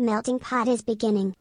Melting pot is beginning.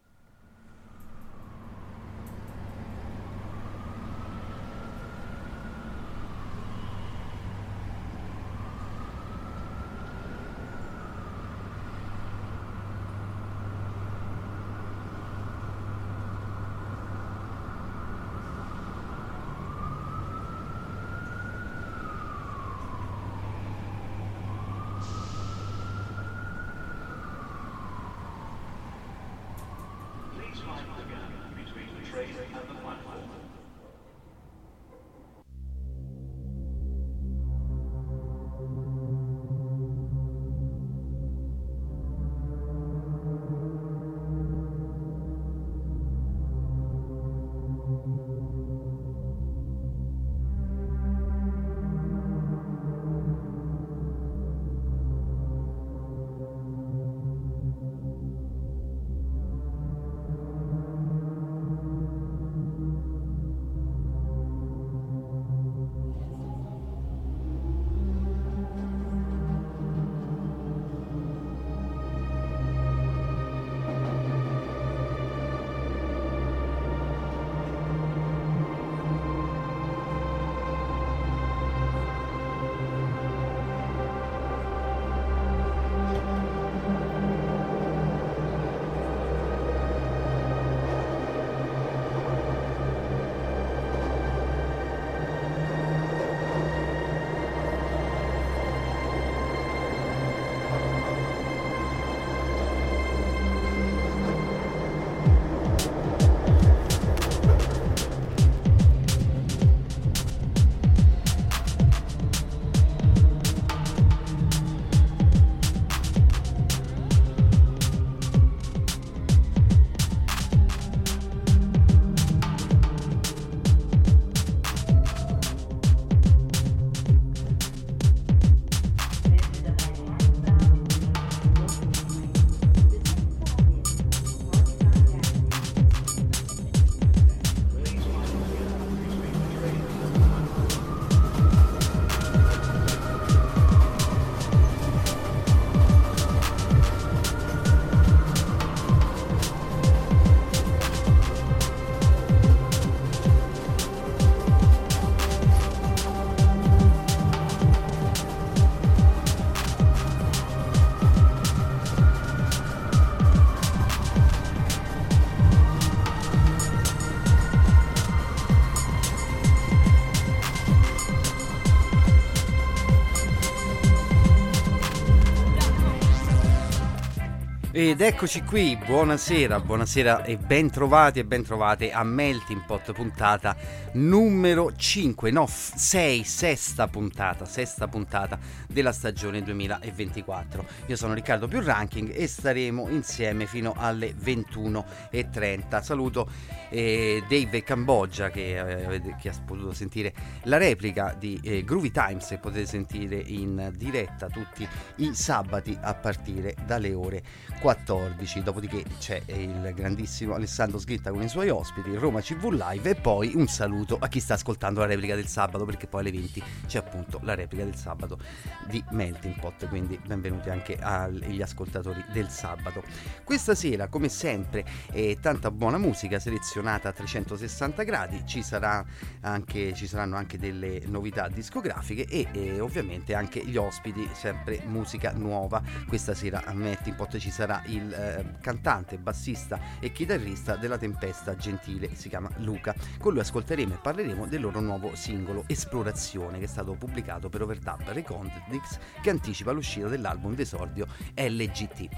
Ed eccoci qui, buonasera, buonasera e ben trovati e ben trovate a Melting Pot puntata numero 5, no 6, sesta puntata, sesta puntata della stagione 2024. Io sono Riccardo Più Ranking e staremo insieme fino alle 21.30. Saluto eh, Dave Cambogia che, eh, che, ha potuto sentire la replica di eh, Groovy Times che potete sentire in diretta tutti i sabati a partire dalle ore 14. Dopodiché c'è il grandissimo Alessandro Sghitta con i suoi ospiti, Roma CV Live e poi un saluto a chi sta ascoltando la replica del sabato perché poi alle 20 c'è appunto la replica del sabato di Melting Pot, quindi benvenuti anche agli ascoltatori del sabato. Questa sera come sempre eh, tanta buona musica selezionata a 360 gradi, ci, anche, ci saranno anche delle novità discografiche e eh, ovviamente anche gli ospiti, sempre musica nuova. Questa sera a Melting Pot ci sarà il eh, cantante, bassista e chitarrista della Tempesta Gentile, si chiama Luca. Con lui ascolteremo e parleremo del loro nuovo singolo Esplorazione che è stato pubblicato per Overdub Recordings che anticipa l'uscita dell'album d'esordio LGT.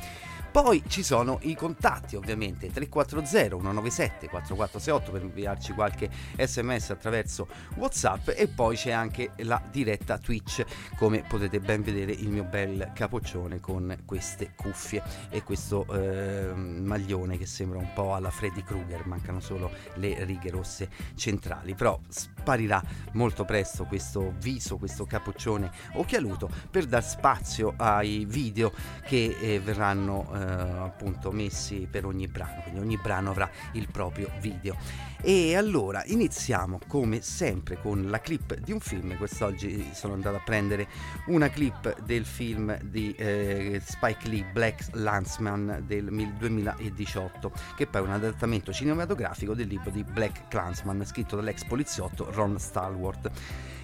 Poi ci sono i contatti ovviamente 340 197 4468 per inviarci qualche sms attraverso Whatsapp e poi c'è anche la diretta Twitch come potete ben vedere il mio bel capoccione con queste cuffie e questo eh, maglione che sembra un po' alla Freddy Krueger, mancano solo le righe rosse centrali, però sparirà molto presto questo viso, questo capoccione occhialuto per dar spazio ai video che eh, verranno eh, appunto messi per ogni brano, quindi ogni brano avrà il proprio video. E allora iniziamo come sempre con la clip di un film. Quest'oggi sono andato a prendere una clip del film di eh, Spike Lee, Black Lance Clansman del 2018, che poi è un adattamento cinematografico del libro di Black Clansman scritto dall'ex poliziotto Ron Stalwart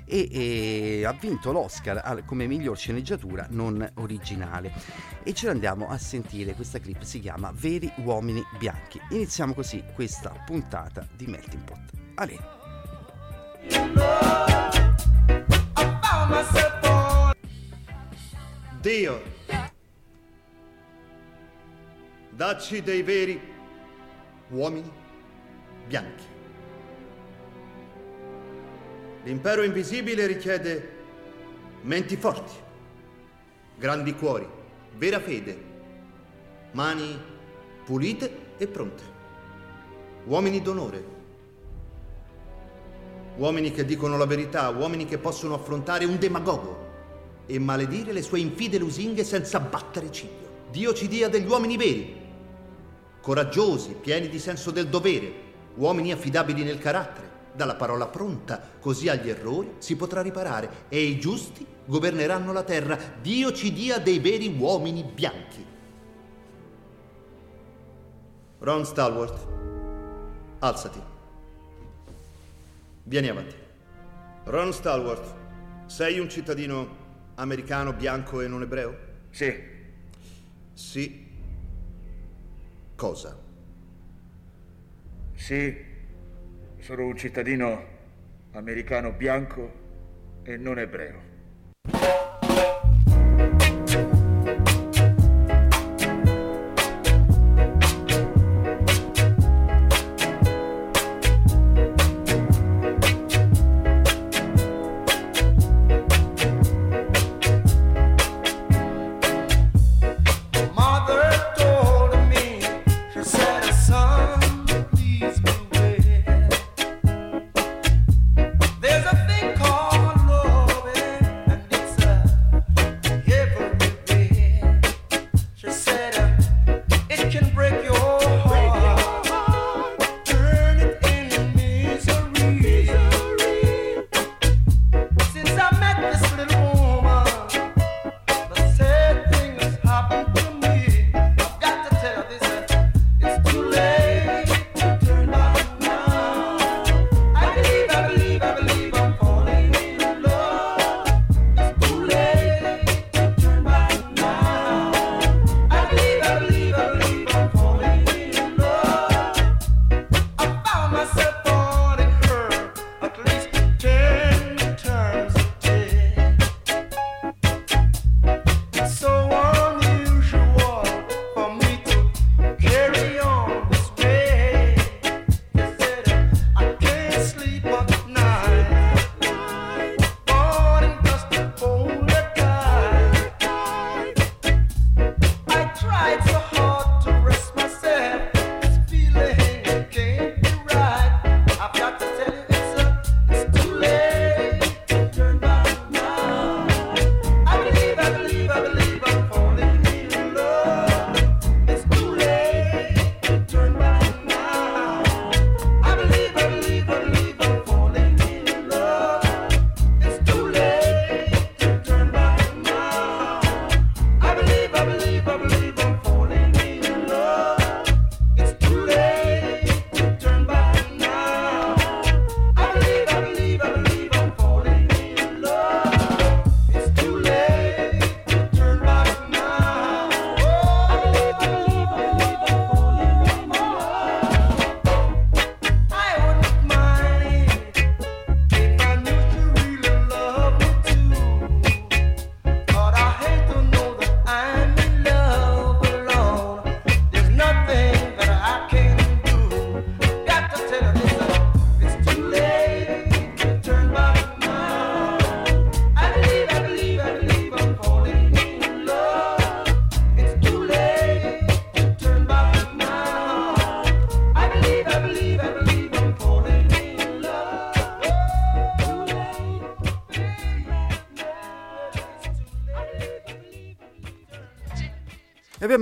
e, e ha vinto l'Oscar come miglior sceneggiatura non originale. E ce l'andiamo a sentire, questa clip si chiama Veri uomini bianchi. Iniziamo così questa puntata di Melting Pot. Ale. Dio, dacci dei veri uomini bianchi. L'impero invisibile richiede menti forti, grandi cuori, vera fede, mani pulite e pronte, uomini d'onore, uomini che dicono la verità, uomini che possono affrontare un demagogo e maledire le sue infide lusinghe senza battere ciglio. Dio ci dia degli uomini veri, coraggiosi, pieni di senso del dovere, uomini affidabili nel carattere dalla parola pronta, così agli errori si potrà riparare e i giusti governeranno la terra. Dio ci dia dei veri uomini bianchi. Ron Stalwart, alzati. Vieni avanti. Ron Stalwart, sei un cittadino americano bianco e non ebreo? Sì. Sì. Cosa? Sì, sono un cittadino americano bianco e non ebreo.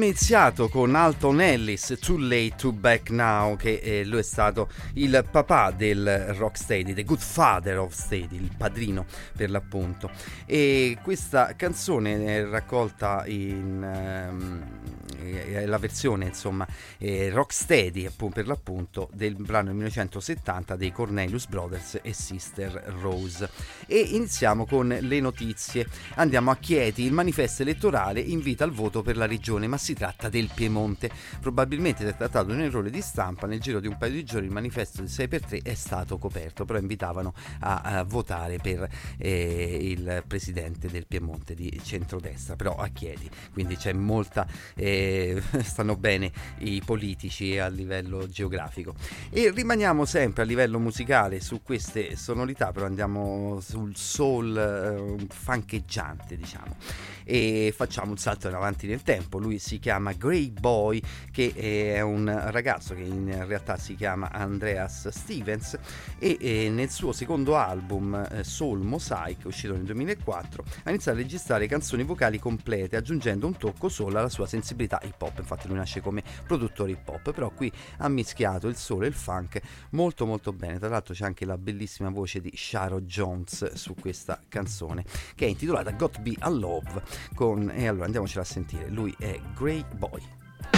Abbiamo iniziato con Alton Ellis, Too Late to Back Now, che eh, lui è stato il papà del rocksteady, the good father of steady, il padrino per l'appunto. E questa canzone è raccolta in, um, è la versione insomma eh, rocksteady per l'appunto del brano del 1970 dei Cornelius Brothers e Sister Rose. E iniziamo con le notizie. Andiamo a Chieti, il manifesto elettorale invita al voto per la regione, ma si tratta del Piemonte. Probabilmente si è trattato di un errore di stampa, nel giro di un paio di giorni il manifesto del 6x3 è stato coperto, però invitavano a, a votare per eh, il presidente del Piemonte di centrodestra, però a Chieti, quindi c'è molta... Eh, stanno bene i politici a livello geografico. E rimaniamo sempre a livello musicale su queste sonorità, però andiamo sul soul eh, fancheggiante, diciamo e facciamo un salto in avanti nel tempo. Lui si chiama Grey Boy, che è un ragazzo che in realtà si chiama Andreas Stevens e, e nel suo secondo album eh, Soul Mosaic, uscito nel 2004, ha iniziato a registrare canzoni vocali complete, aggiungendo un tocco solo alla sua sensibilità hip hop. Infatti lui nasce come produttore hip hop, però qui ha mischiato il soul e il funk molto molto bene. Tra l'altro c'è anche la bellissima voce di Sharo Jones su questa canzone che è intitolata Got Be a Love con, e allora andiamocela a sentire, lui è Grey Boy.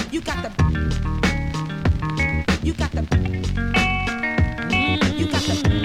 You got the You got the You got the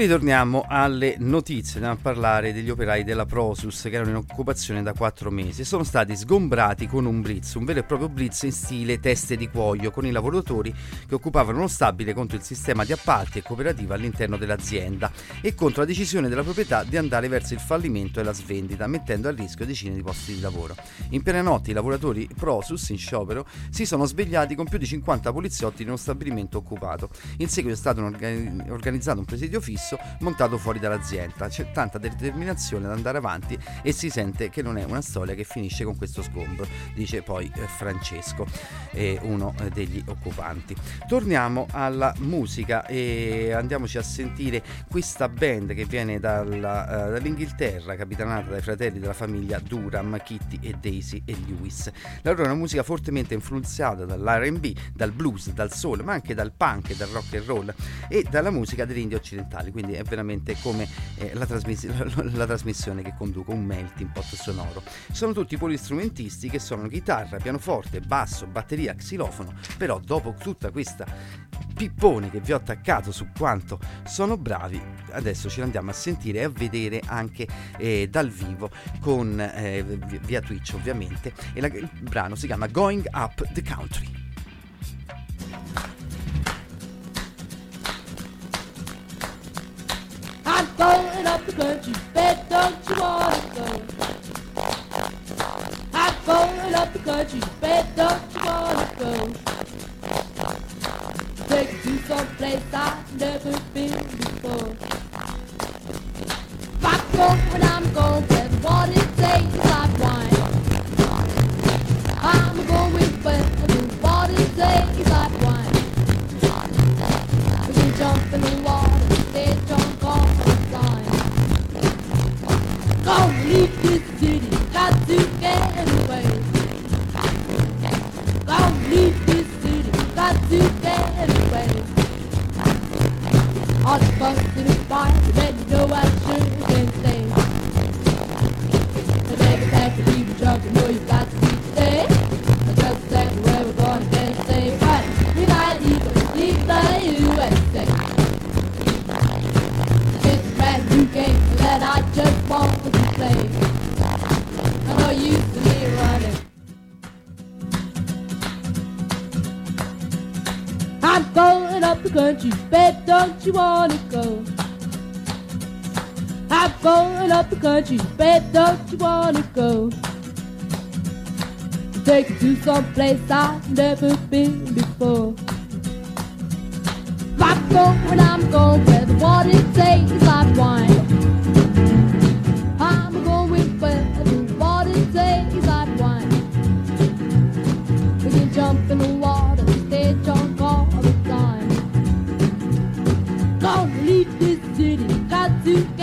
ritorniamo alle notizie, andiamo a parlare degli operai della Prosus che erano in occupazione da quattro mesi. Sono stati sgombrati con un blitz, un vero e proprio blitz in stile teste di cuoio, con i lavoratori che occupavano uno stabile contro il sistema di appalti e cooperativa all'interno dell'azienda e contro la decisione della proprietà di andare verso il fallimento e la svendita, mettendo a rischio decine di posti di lavoro. In piena notte i lavoratori Prosus in sciopero si sono svegliati con più di 50 poliziotti in uno stabilimento occupato. In seguito è stato organizzato un presidio fisso montato fuori dall'azienda. C'è tanta determinazione ad andare avanti e si sente che non è una storia che finisce con questo sgombro, dice poi eh, Francesco, eh, uno degli occupanti. Torniamo alla musica e andiamoci a sentire questa band che viene dalla, dall'Inghilterra, capitanata dai fratelli della famiglia Durham, Kitty e Daisy e Lewis. La loro è una musica fortemente influenzata dall'RB, dal blues, dal soul, ma anche dal punk, dal rock and roll e dalla musica degli indie occidentali, quindi è veramente come eh, la, trasmiss- la, trasmissione che conduco, un melting pot sonoro. Sono tutti polistrumentisti che suonano chitarra, pianoforte, basso, batteria, xilofono, però dopo tutta questa pippone che vi ho attaccato su quanto sono bravi, adesso ce l'andiamo a sentire e a vedere anche eh, dal vivo con eh, via Twitch ovviamente e la, il brano si chiama Going Up the Country. Going up the country, bet don't you wanna go? I'm going up the country, bet don't you wanna go? Take you to some place I've never been before. If I go when I'm going, where what it takes like wine. I'm going where the water tastes like wine. We can jump in the water, drunk, you know you got to be today. I just said where we're gonna get stay, but we might even leave the USA. It's a brand new game that I just want to play. I know you to me running. I'm going up the country, babe, don't you wanna go? I'm going up the country, babe, don't you wanna go? Take you to some place I've never been before. I'm going, I'm going where the water tastes like wine. I'm going where the water tastes like wine. We can jump in the water, stay drunk all the time. Gonna leave this city, got to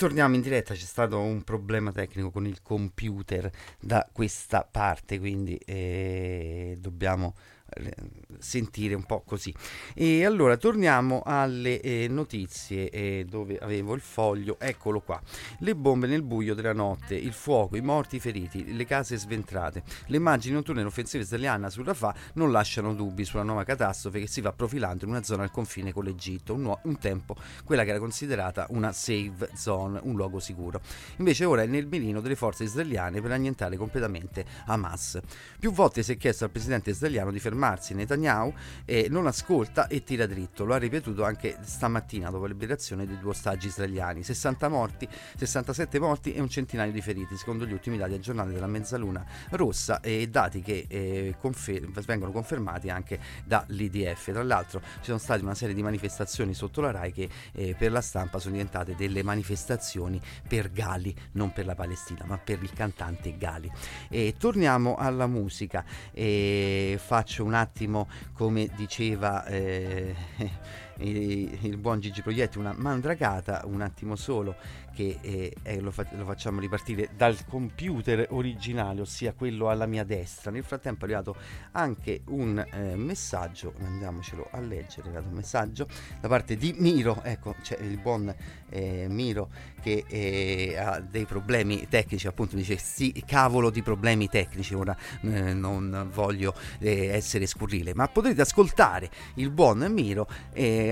ritorniamo in diretta, c'è stato un problema tecnico con il computer da questa parte, quindi eh, dobbiamo sentire un po' così. E allora torniamo alle eh, notizie eh, dove avevo il foglio, eccolo qua. Le bombe nel buio della notte, il fuoco, i morti, i feriti, le case sventrate. Le immagini notturne dell'offensiva israeliana sul Rafah non lasciano dubbi sulla nuova catastrofe che si va profilando in una zona al confine con l'Egitto, un, nu- un tempo quella che era considerata una safe zone, un luogo sicuro. Invece ora è nel mirino delle forze israeliane per annientare completamente Hamas. Più volte si è chiesto al presidente israeliano di fermarsi Netanyahu Netanyahu eh, non ascolta e tira dritto. Lo ha ripetuto anche stamattina dopo la liberazione dei due ostaggi israeliani. 60 morti, 67 morti e un centinaio di feriti, secondo gli ultimi dati aggiornati della Mezzaluna Rossa e dati che eh, confer- vengono confermati anche dall'IDF. Tra l'altro ci sono state una serie di manifestazioni sotto la RAI che eh, per la stampa sono diventate delle manifestazioni per Gali, non per la Palestina, ma per il cantante Gali. E torniamo alla musica e faccio un attimo come diceva eh, il buon Gigi Proietti, una mandragata, un attimo solo che eh, eh, lo, fa- lo, facciamo ripartire dal computer originale, ossia quello alla mia destra. Nel frattempo è arrivato anche un eh, messaggio, andiamocelo a leggere, è arrivato un messaggio da parte di Miro, ecco c'è il buon eh, Miro che eh, ha dei problemi tecnici, appunto dice sì, cavolo di problemi tecnici, ora non voglio essere scurrile, ma potrete ascoltare il buon Miro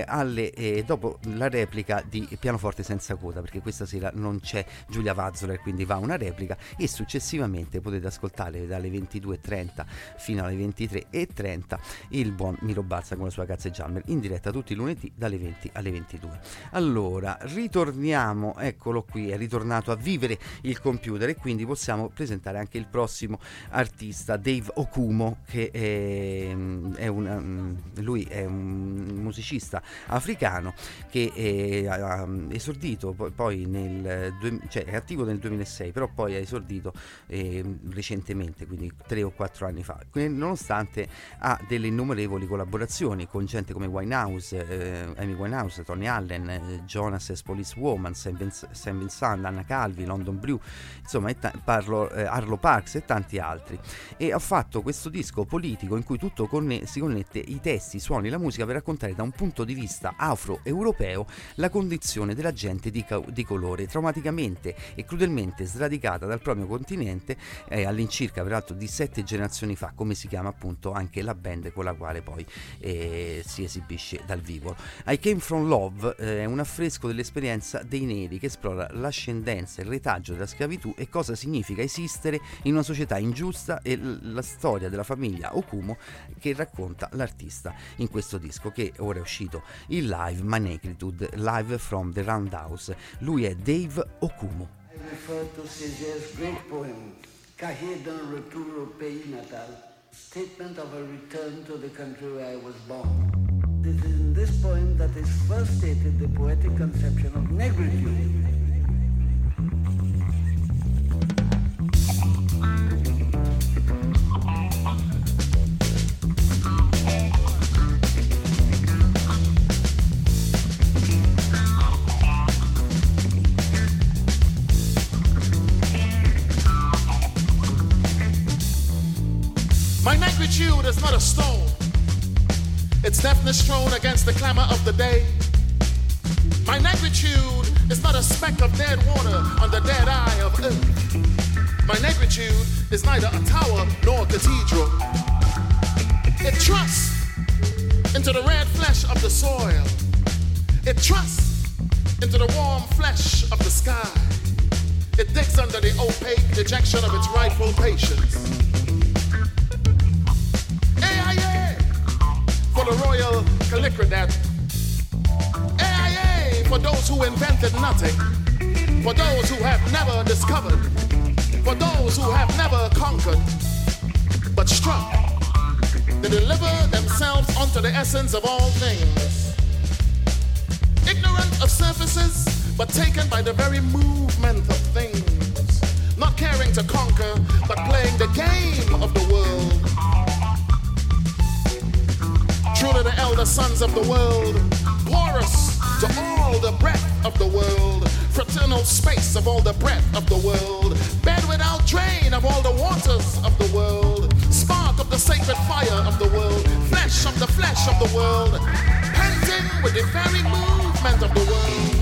alle, dopo la replica di Pianoforte senza coda, perché questa sera non c'è Giulia Vazzoler, quindi va una replica e successivamente potete ascoltare dalle 22.30 fino alle 23.30 il buon Miro Balsa con la sua Cazze Jammer in diretta tutti i lunedì dalle 20 alle 22. Allora, ritorniamo, eccolo qui, è ritornato a vivere il computer e quindi possiamo presentare anche il prossimo artista, Dave Okumo, che è, è una, mm, lui è un musicista africano che è, ha esordito poi, poi nel cioè è attivo nel 2006, però poi ha esordito eh, recentemente, quindi tre o quattro anni fa, nonostante ha delle innumerevoli collaborazioni con gente come Winehouse, eh, Amy Winehouse, Tony Allen, eh, Jonas as Police Woman, Sam, Vincent, Anna Calvi, London Blue, insomma ta- parlo, eh, Arlo Parks e tanti altri. E ha fatto questo disco politico in cui tutto conne- si connette i testi, i suoni, la musica per raccontare da un punto di vista afro-europeo la condizione della gente di, ca- di colore colore, traumaticamente e crudelmente sradicata dal proprio continente eh, all'incirca peraltro di sette generazioni fa, come si chiama appunto anche la band con la quale poi eh, si esibisce dal vivo. I Came From Love eh, è un affresco dell'esperienza dei neri che esplora l'ascendenza il retaggio della schiavitù e cosa significa esistere in una società ingiusta e l- la storia della famiglia Okumo che racconta l'artista in questo disco che ora è uscito in live Magnitude live from the Roundhouse. Lui è Dave Okumu. I to César's great poem, statement of a return to the country where I was born. It is in this poem that is first stated the poetic conception of negritude. Shield is not a stone. Its deafness thrown against the clamor of the day. My negritude is not a speck of dead water on the dead eye of earth. My negritude is neither a tower nor a cathedral. It trusts into the red flesh of the soil. It trusts into the warm flesh of the sky. It digs under the opaque dejection of its rightful patience. The Royal that AIA for those who invented nothing, for those who have never discovered, for those who have never conquered, but struck to deliver themselves unto the essence of all things. Ignorant of surfaces, but taken by the very movement of things. Not caring to conquer, but playing the game of the world. Truly the elder sons of the world, porous to all the breath of the world, fraternal space of all the breath of the world, bed without drain of all the waters of the world, spark of the sacred fire of the world, flesh of the flesh of the world, panting with the very movement of the world,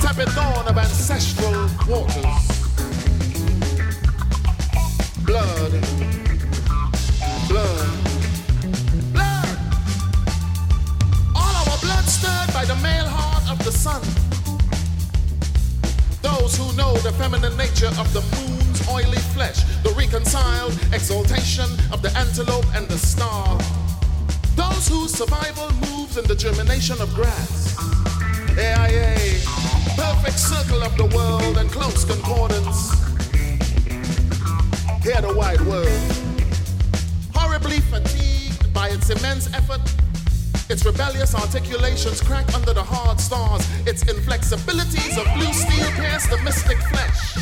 tepid dawn of ancestral waters, blood. blood. The male heart of the sun. Those who know the feminine nature of the moon's oily flesh, the reconciled exaltation of the antelope and the star. Those whose survival moves in the germination of grass. AIA, perfect circle of the world and close concordance. Hear the wide world horribly fatigued by its immense effort. Its rebellious articulations crack under the hard stars. Its inflexibilities of blue steel pierce the mystic flesh.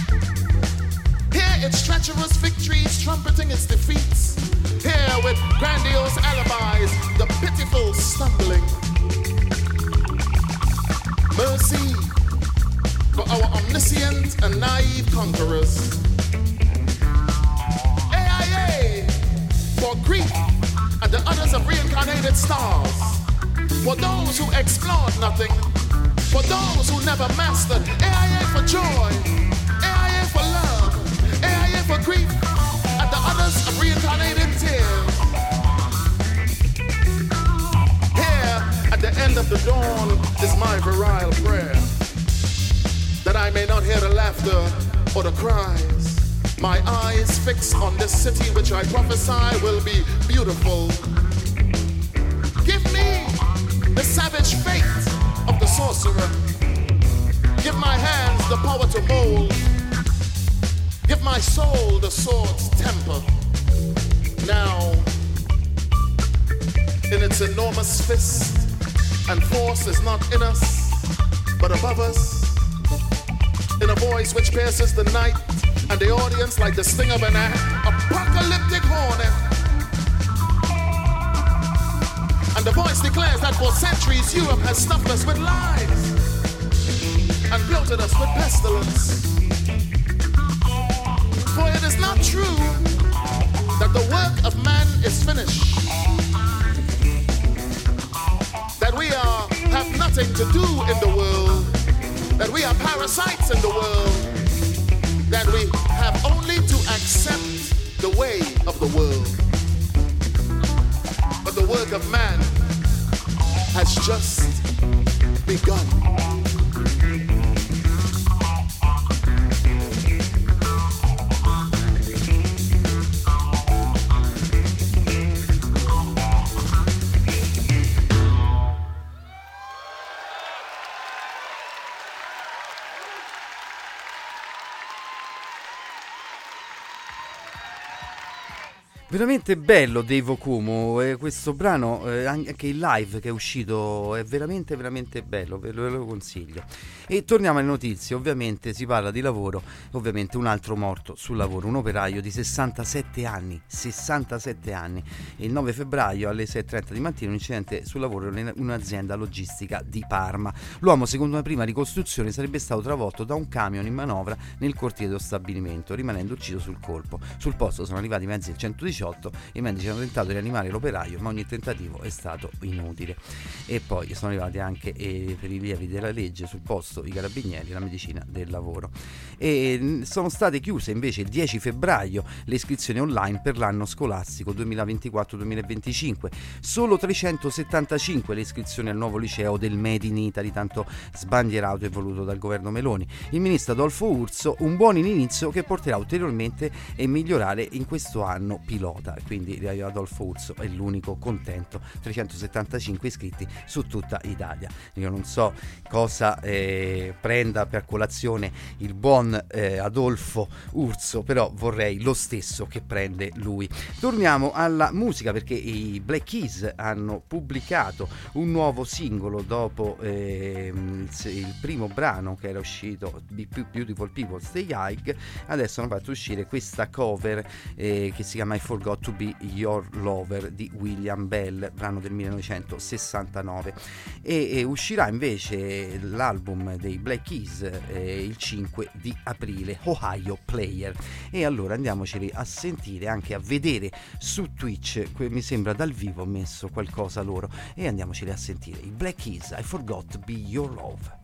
Here its treacherous victories trumpeting its defeats. Here with grandiose alibis the pitiful stumbling. Mercy for our omniscient and naive conquerors. AIA for grief the others of reincarnated stars. For those who explored nothing. For those who never mastered. AIA for joy. AIA for love. AIA for grief and the others of reincarnated tears. Here at the end of the dawn is my virile prayer. That I may not hear the laughter or the cries. My eyes fixed on this city which I prophesy will be beautiful. Give me the savage fate of the sorcerer. Give my hands the power to mold. Give my soul the sword's temper. Now, in its enormous fist, and force is not in us, but above us. In a voice which pierces the night and the audience like the sting of an apocalyptic hornet. And the voice declares that for centuries Europe has stuffed us with lies and bloated us with pestilence. For it is not true that the work of man is finished. That we are have nothing to do in the world. That we are parasites in the world. That we have only to accept the way of the world. But the work of man has just begun. Veramente bello Dave Okumu, eh, questo brano, eh, anche il live che è uscito è veramente veramente bello, ve lo, ve lo consiglio. E torniamo alle notizie, ovviamente si parla di lavoro, ovviamente un altro morto sul lavoro, un operaio di 67 anni, 67 anni. Il 9 febbraio alle 6.30 di mattina un incidente sul lavoro in un'azienda logistica di Parma. L'uomo secondo una prima ricostruzione sarebbe stato travolto da un camion in manovra nel cortile dello stabilimento, rimanendo ucciso sul colpo. Sul posto sono arrivati mezzi del 118 i medici hanno tentato di rianimare l'operaio ma ogni tentativo è stato inutile. E poi sono arrivati anche eh, per i rilievi della legge sul posto i carabinieri la medicina del lavoro. E sono state chiuse invece il 10 febbraio le iscrizioni online per l'anno scolastico 2024-2025 solo 375 le iscrizioni al nuovo liceo del Made in Italy tanto sbandierato e voluto dal governo Meloni. Il ministro Adolfo Urso un buon inizio che porterà ulteriormente a migliorare in questo anno pilota pilota, quindi Adolfo Urso è l'unico contento, 375 iscritti su tutta Italia. Io non so cosa eh, prenda per colazione il buon eh, Adolfo Urso, però vorrei lo stesso che prende lui. Torniamo alla musica perché i Black Keys hanno pubblicato un nuovo singolo dopo eh, il primo brano che era uscito, Beautiful People Stay High, adesso hanno fatto uscire questa cover eh, che si chiama I Forgot to Be Your Lover di William Bell, brano del 1969 e, e uscirà invece l'album dei Black Keys eh, il 5 di aprile, Ohio Player. E allora andiamoceli a sentire anche a vedere su Twitch, mi sembra dal vivo messo qualcosa loro. E andiamoceli a sentire i Black Keys I Forgot to Be Your Love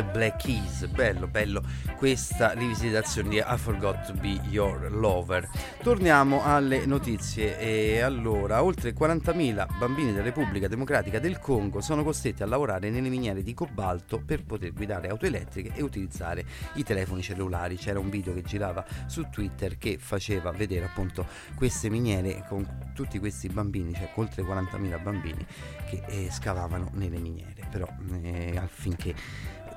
The Black Keys, bello, bello questa rivisitazione di I Forgot to Be Your Lover. Torniamo alle notizie e allora, oltre 40.000 bambini della Repubblica Democratica del Congo sono costretti a lavorare nelle miniere di cobalto per poter guidare auto elettriche e utilizzare i telefoni cellulari. C'era un video che girava su Twitter che faceva vedere appunto queste miniere con tutti questi bambini, cioè oltre 40.000 bambini che eh, scavavano nelle miniere, però eh, affinché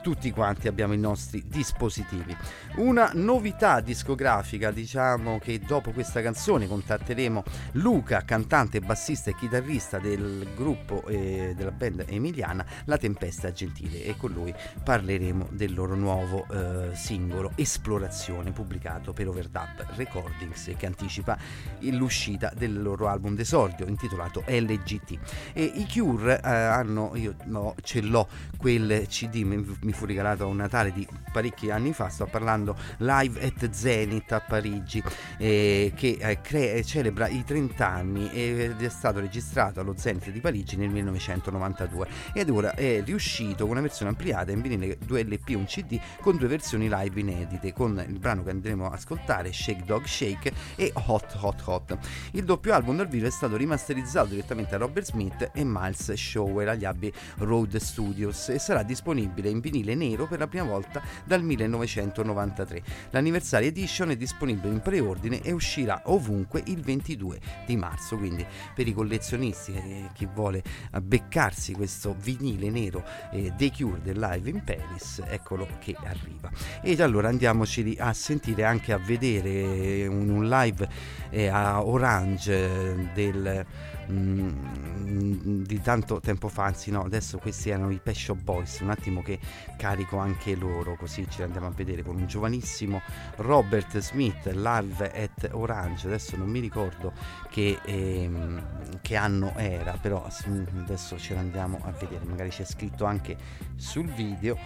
tutti quanti abbiamo i nostri dispositivi. Una novità discografica, diciamo che dopo questa canzone contatteremo Luca, cantante, bassista e chitarrista del gruppo eh, della band emiliana La Tempesta Gentile e con lui parleremo del loro nuovo eh, singolo Esplorazione pubblicato per Overdub Recordings che anticipa l'uscita del loro album d'esordio intitolato LGT. E i Cure eh, hanno, io no, ce l'ho quel CD, mi, mi fu regalato a un Natale di parecchi anni fa, sto parlando Live at Zenith a Parigi, eh, che eh, cre- celebra i 30 anni ed è stato registrato allo Zenith di Parigi nel 1992 ed ora è riuscito con una versione ampliata in vinile 2 LP e un CD con due versioni live inedite, con il brano che andremo a ascoltare Shake Dog Shake e Hot Hot Hot. Il doppio album dal vivo è stato rimasterizzato direttamente a Robert Smith e Miles Shower agli Abbey Road Studios e sarà disponibile in vinile vinile nero per la prima volta dal 1993. L'anniversary edition è disponibile in preordine e uscirà ovunque il 22 di marzo, quindi per i collezionisti e chi vuole beccarsi questo vinile nero eh, The Cure del Live in Paris, eccolo che arriva. E allora andiamoci a sentire anche a vedere un, un live eh, a Orange eh, del mm, di tanto tempo fa, anzi no, adesso questi erano i Pet Boys, un attimo che carico anche loro, così ce li andiamo a vedere con un giovanissimo Robert Smith live at Orange, adesso non mi ricordo che, ehm, che anno era, però adesso ce l'andiamo a vedere, magari c'è scritto anche sul video,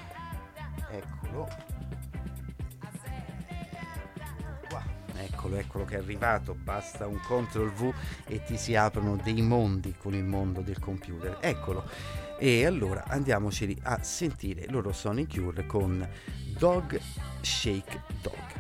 eccolo. Eccolo, eccolo che è arrivato, basta un CTRL V e ti si aprono dei mondi con il mondo del computer. Eccolo. E allora andiamoceli a sentire, loro sono i Cure con Dog Shake Dog.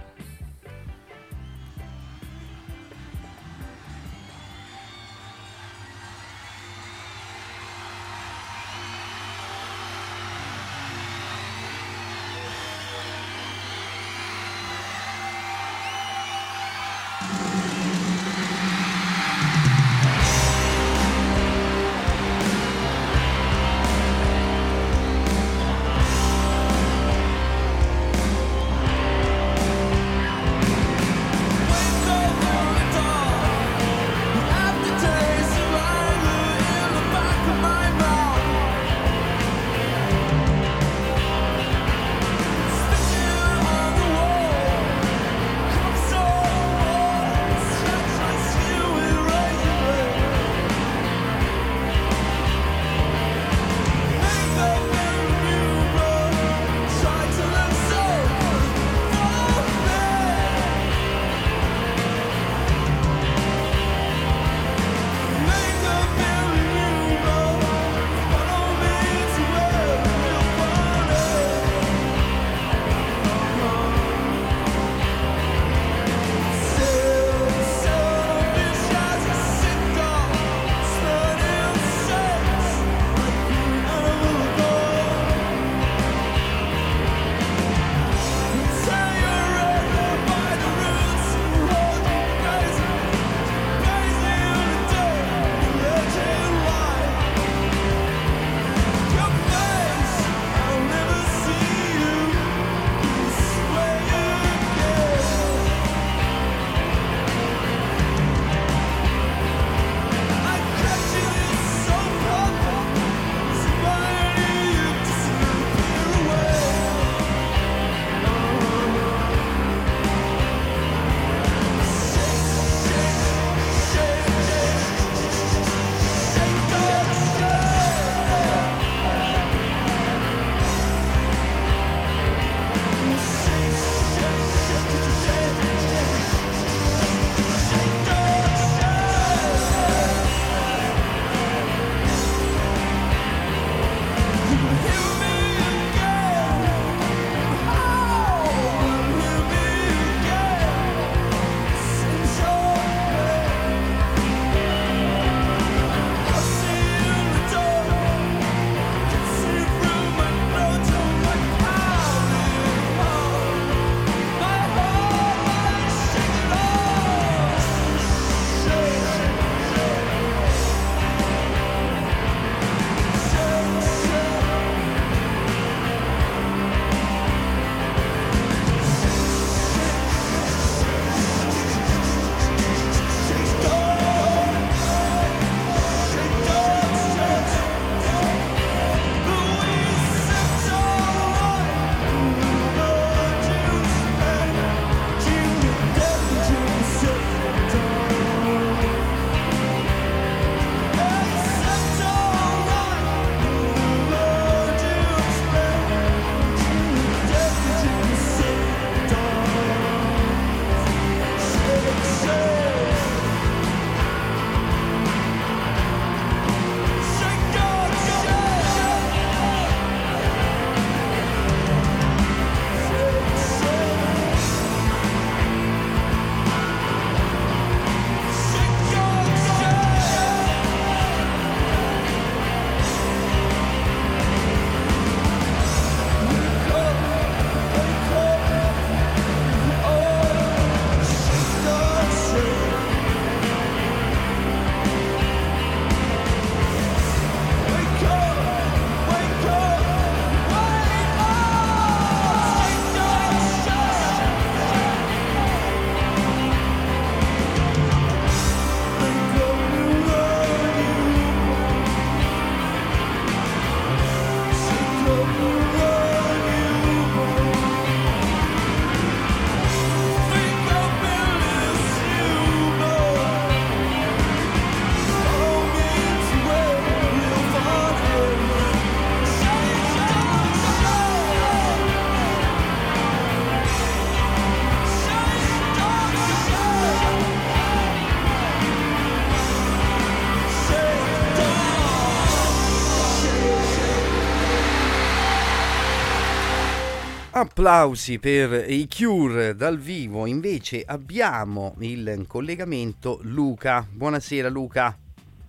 Applausi per i Cure dal vivo, invece abbiamo il collegamento Luca. Buonasera Luca.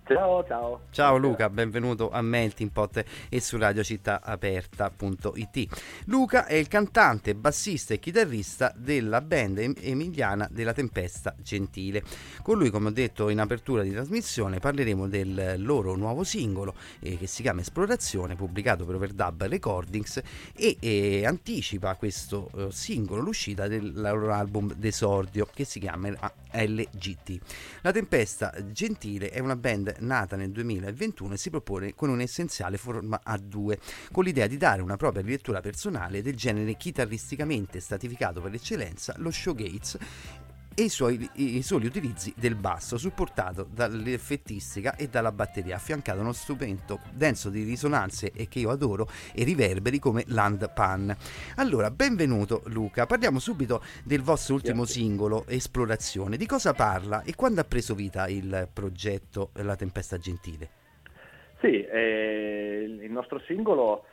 Ciao, ciao. Ciao Luca, benvenuto a Melting Pot e su radiocittaaperta.it. Luca è il cantante, bassista e chitarrista della band emiliana della Tempesta Gentile. Con lui, come ho detto in apertura di trasmissione, parleremo del loro nuovo singolo eh, che si chiama Esplorazione, pubblicato per Overdub Recordings e eh, anticipa questo eh, singolo l'uscita del loro album d'esordio che si chiama LGT. La Tempesta Gentile è una band nata nel 2021 e si propone con un'essenziale forma a due, con l'idea di dare una propria rilettura personale del genere chitarristicamente stratificato per eccellenza, lo showgaze e i, suoi, i soli utilizzi del basso, supportato dall'effettistica e dalla batteria, affiancato a uno strumento denso di risonanze e che io adoro e riverberi come Land Pan. Allora, benvenuto Luca, parliamo subito del vostro ultimo Grazie. singolo, Esplorazione. Di cosa parla e quando ha preso vita il progetto La Tempesta Gentile? Sì, eh, il nostro singolo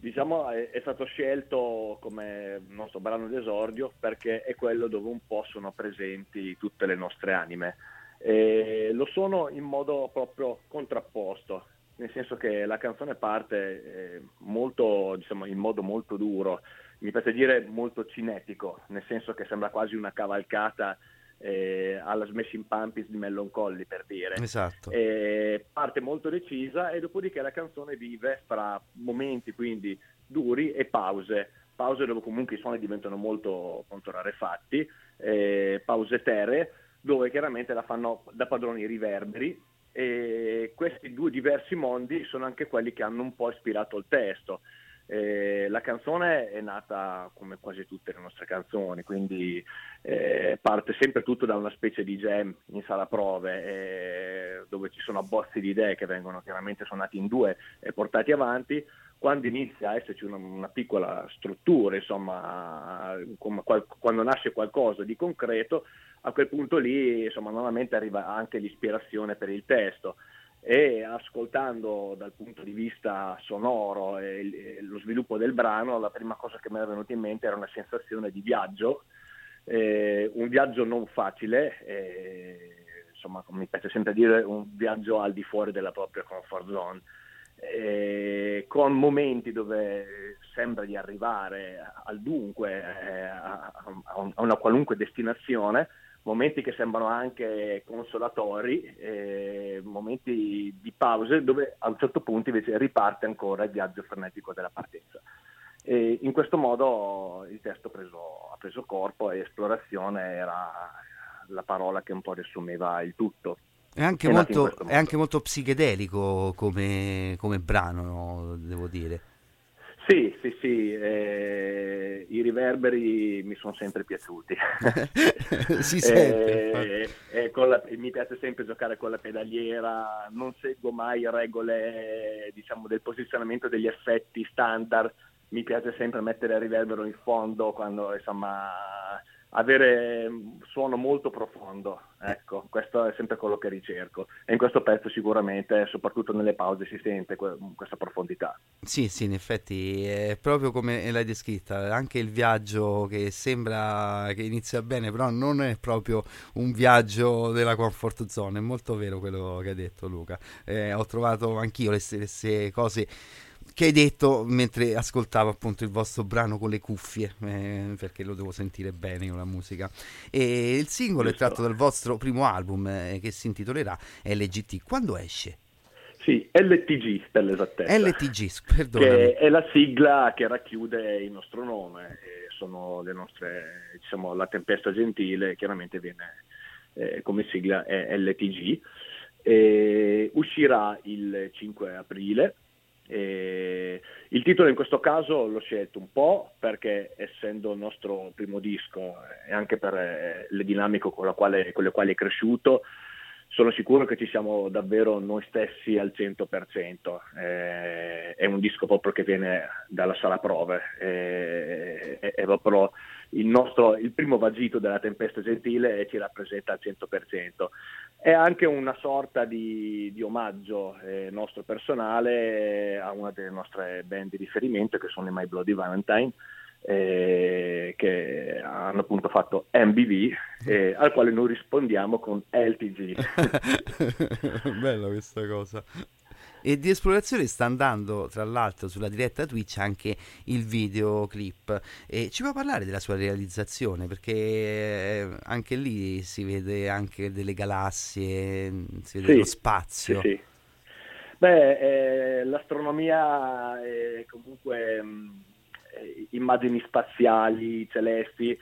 diciamo, è, è, stato scelto come nostro brano d'esordio perché è quello dove un po' sono presenti tutte le nostre anime. E lo sono in modo proprio contrapposto, nel senso che la canzone parte eh, molto, diciamo, in modo molto duro, mi piace dire molto cinetico, nel senso che sembra quasi una cavalcata eh, alla Smashing Pumpkins di Mellon per dire. Esatto. Eh, parte molto decisa e dopodiché la canzone vive fra momenti quindi duri e pause. Pause dove comunque i suoni diventano molto, molto rarefatti, eh, pause terre dove chiaramente la fanno da padroni i riverberi e questi due diversi mondi sono anche quelli che hanno un po' ispirato il testo. Eh, la canzone è nata come quasi tutte le nostre canzoni, quindi eh, parte sempre tutto da una specie di jam in sala prove eh, dove ci sono abbozzi di idee che vengono chiaramente suonati in due e portati avanti. Quando inizia a esserci una, una piccola struttura, insomma, qual, quando nasce qualcosa di concreto, a quel punto lì insomma, normalmente arriva anche l'ispirazione per il testo e ascoltando dal punto di vista sonoro e lo sviluppo del brano, la prima cosa che mi era venuta in mente era una sensazione di viaggio, eh, un viaggio non facile, eh, insomma mi piace sempre dire un viaggio al di fuori della propria comfort zone, eh, con momenti dove sembra di arrivare al dunque, eh, a, a una qualunque destinazione, momenti che sembrano anche consolatori, eh, momenti di pause dove a un certo punto invece riparte ancora il viaggio frenetico della partenza. E in questo modo il testo ha preso, ha preso corpo e esplorazione era la parola che un po' riassumeva il tutto. È anche, è molto, è anche molto, psichedelico come, come brano, devo dire. Sì, sì, sì, eh, i riverberi mi sono sempre piaciuti. si sente. Eh, eh, la, mi piace sempre giocare con la pedaliera, non seguo mai regole diciamo, del posizionamento degli effetti standard, mi piace sempre mettere il riverbero in fondo quando insomma avere un suono molto profondo, ecco, questo è sempre quello che ricerco. E in questo pezzo sicuramente, soprattutto nelle pause, si sente que- questa profondità. Sì, sì, in effetti è proprio come l'hai descritta, anche il viaggio che sembra che inizia bene, però non è proprio un viaggio della comfort zone, è molto vero quello che hai detto Luca, eh, ho trovato anch'io le stesse cose che hai detto mentre ascoltavo appunto il vostro brano con le cuffie, eh, perché lo devo sentire bene con la musica. E il singolo è tratto dal vostro primo album eh, che si intitolerà LGT. Quando esce? Sì, LTG per l'esattezza. LTG, perdonami. Che è la sigla che racchiude il nostro nome, sono le nostre, diciamo, la tempesta gentile, chiaramente viene eh, come sigla è LTG. E uscirà il 5 aprile e il titolo in questo caso l'ho scelto un po' perché essendo il nostro primo disco e anche per eh, le dinamiche con, quale, con le quali è cresciuto, sono sicuro che ci siamo davvero noi stessi al 100%. Eh, è un disco proprio che viene dalla sala prove, eh, è, è, proprio il, nostro, il primo vagito della tempesta gentile e ci rappresenta al 100%. È anche una sorta di, di omaggio eh, nostro personale a una delle nostre band di riferimento che sono i My Bloody Valentine eh, che hanno appunto fatto MBV, eh, al quale noi rispondiamo con LTG. Bella questa cosa. E di esplorazione sta andando, tra l'altro, sulla diretta Twitch anche il videoclip. E ci può parlare della sua realizzazione? Perché eh, anche lì si vede anche delle galassie, si vede Sì, lo spazio. Sì, sì. Beh, eh, l'astronomia e comunque mh, eh, immagini spaziali, celesti,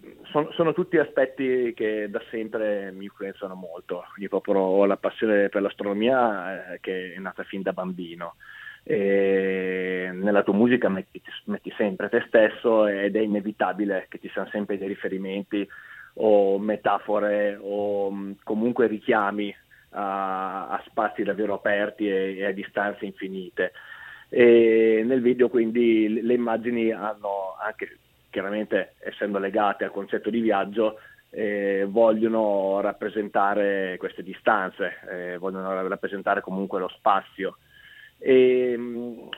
mh, son- sono tutti aspetti che da sempre mi influenzano molto. Io proprio ho la passione per l'astronomia eh, che è nata fin da bambino. E nella tua musica metti, metti sempre te stesso ed è inevitabile che ci siano sempre dei riferimenti o metafore o mh, comunque richiami a, a spazi davvero aperti e, e a distanze infinite. E nel video quindi le immagini hanno anche, chiaramente essendo legate al concetto di viaggio, eh, vogliono rappresentare queste distanze, eh, vogliono rappresentare comunque lo spazio. E, mh,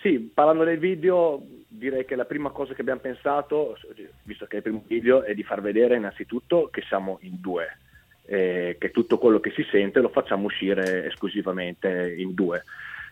sì, parlando del video, direi che la prima cosa che abbiamo pensato, visto che è il primo video, è di far vedere innanzitutto che siamo in due, eh, che tutto quello che si sente lo facciamo uscire esclusivamente in due.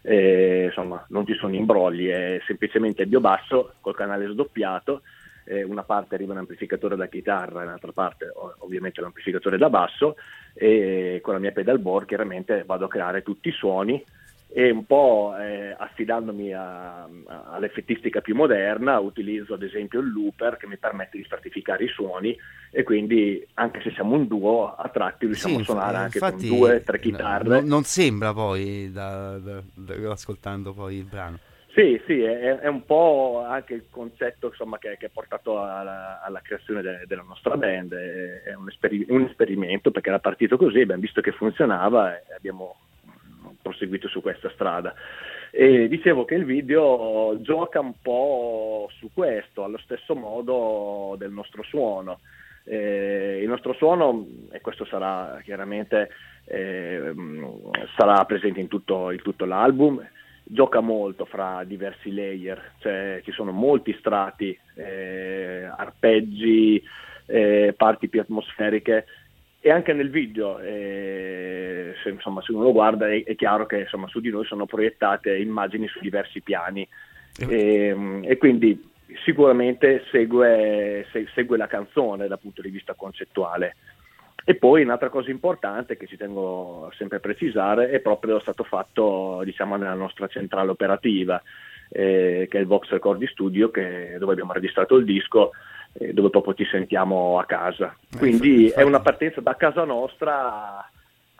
Eh, insomma, non ci sono imbrogli, è semplicemente il biobasso col canale sdoppiato, eh, una parte arriva un amplificatore da chitarra, l'altra parte ovviamente l'amplificatore da basso e con la mia pedalboard chiaramente vado a creare tutti i suoni e un po' eh, affidandomi a- a- all'effettistica più moderna utilizzo ad esempio il looper che mi permette di stratificare i suoni e quindi anche se siamo un duo a tratti riusciamo Sì, a suonare inf- anche infatti, con due, tre n- chitarre. no- non sembra poi, da- da- da- ascoltando poi il brano. Sì, sì, è, è un po' anche il concetto insomma, che, che ha portato alla, alla creazione de- della nostra band, è, è un, esperi- un esperimento perché era partito così, abbiamo visto che funzionava e abbiamo proseguito su questa strada. E dicevo che il video gioca un po' su questo, allo stesso modo del nostro suono. Eh, il nostro suono, e questo sarà chiaramente eh, sarà presente in tutto, in tutto l'album, gioca molto fra diversi layer, cioè ci sono molti strati, eh, arpeggi, eh, parti più atmosferiche e anche nel video, eh, se, insomma, se uno lo guarda è, è chiaro che insomma, su di noi sono proiettate immagini su diversi piani e, e quindi sicuramente segue, se- segue la canzone dal punto di vista concettuale. E poi un'altra cosa importante che ci tengo sempre a precisare è proprio stato fatto diciamo, nella nostra centrale operativa, eh, che è il Vox Record Studio, che- dove abbiamo registrato il disco, eh, dove proprio ci sentiamo a casa. Quindi infatti- è una partenza da casa nostra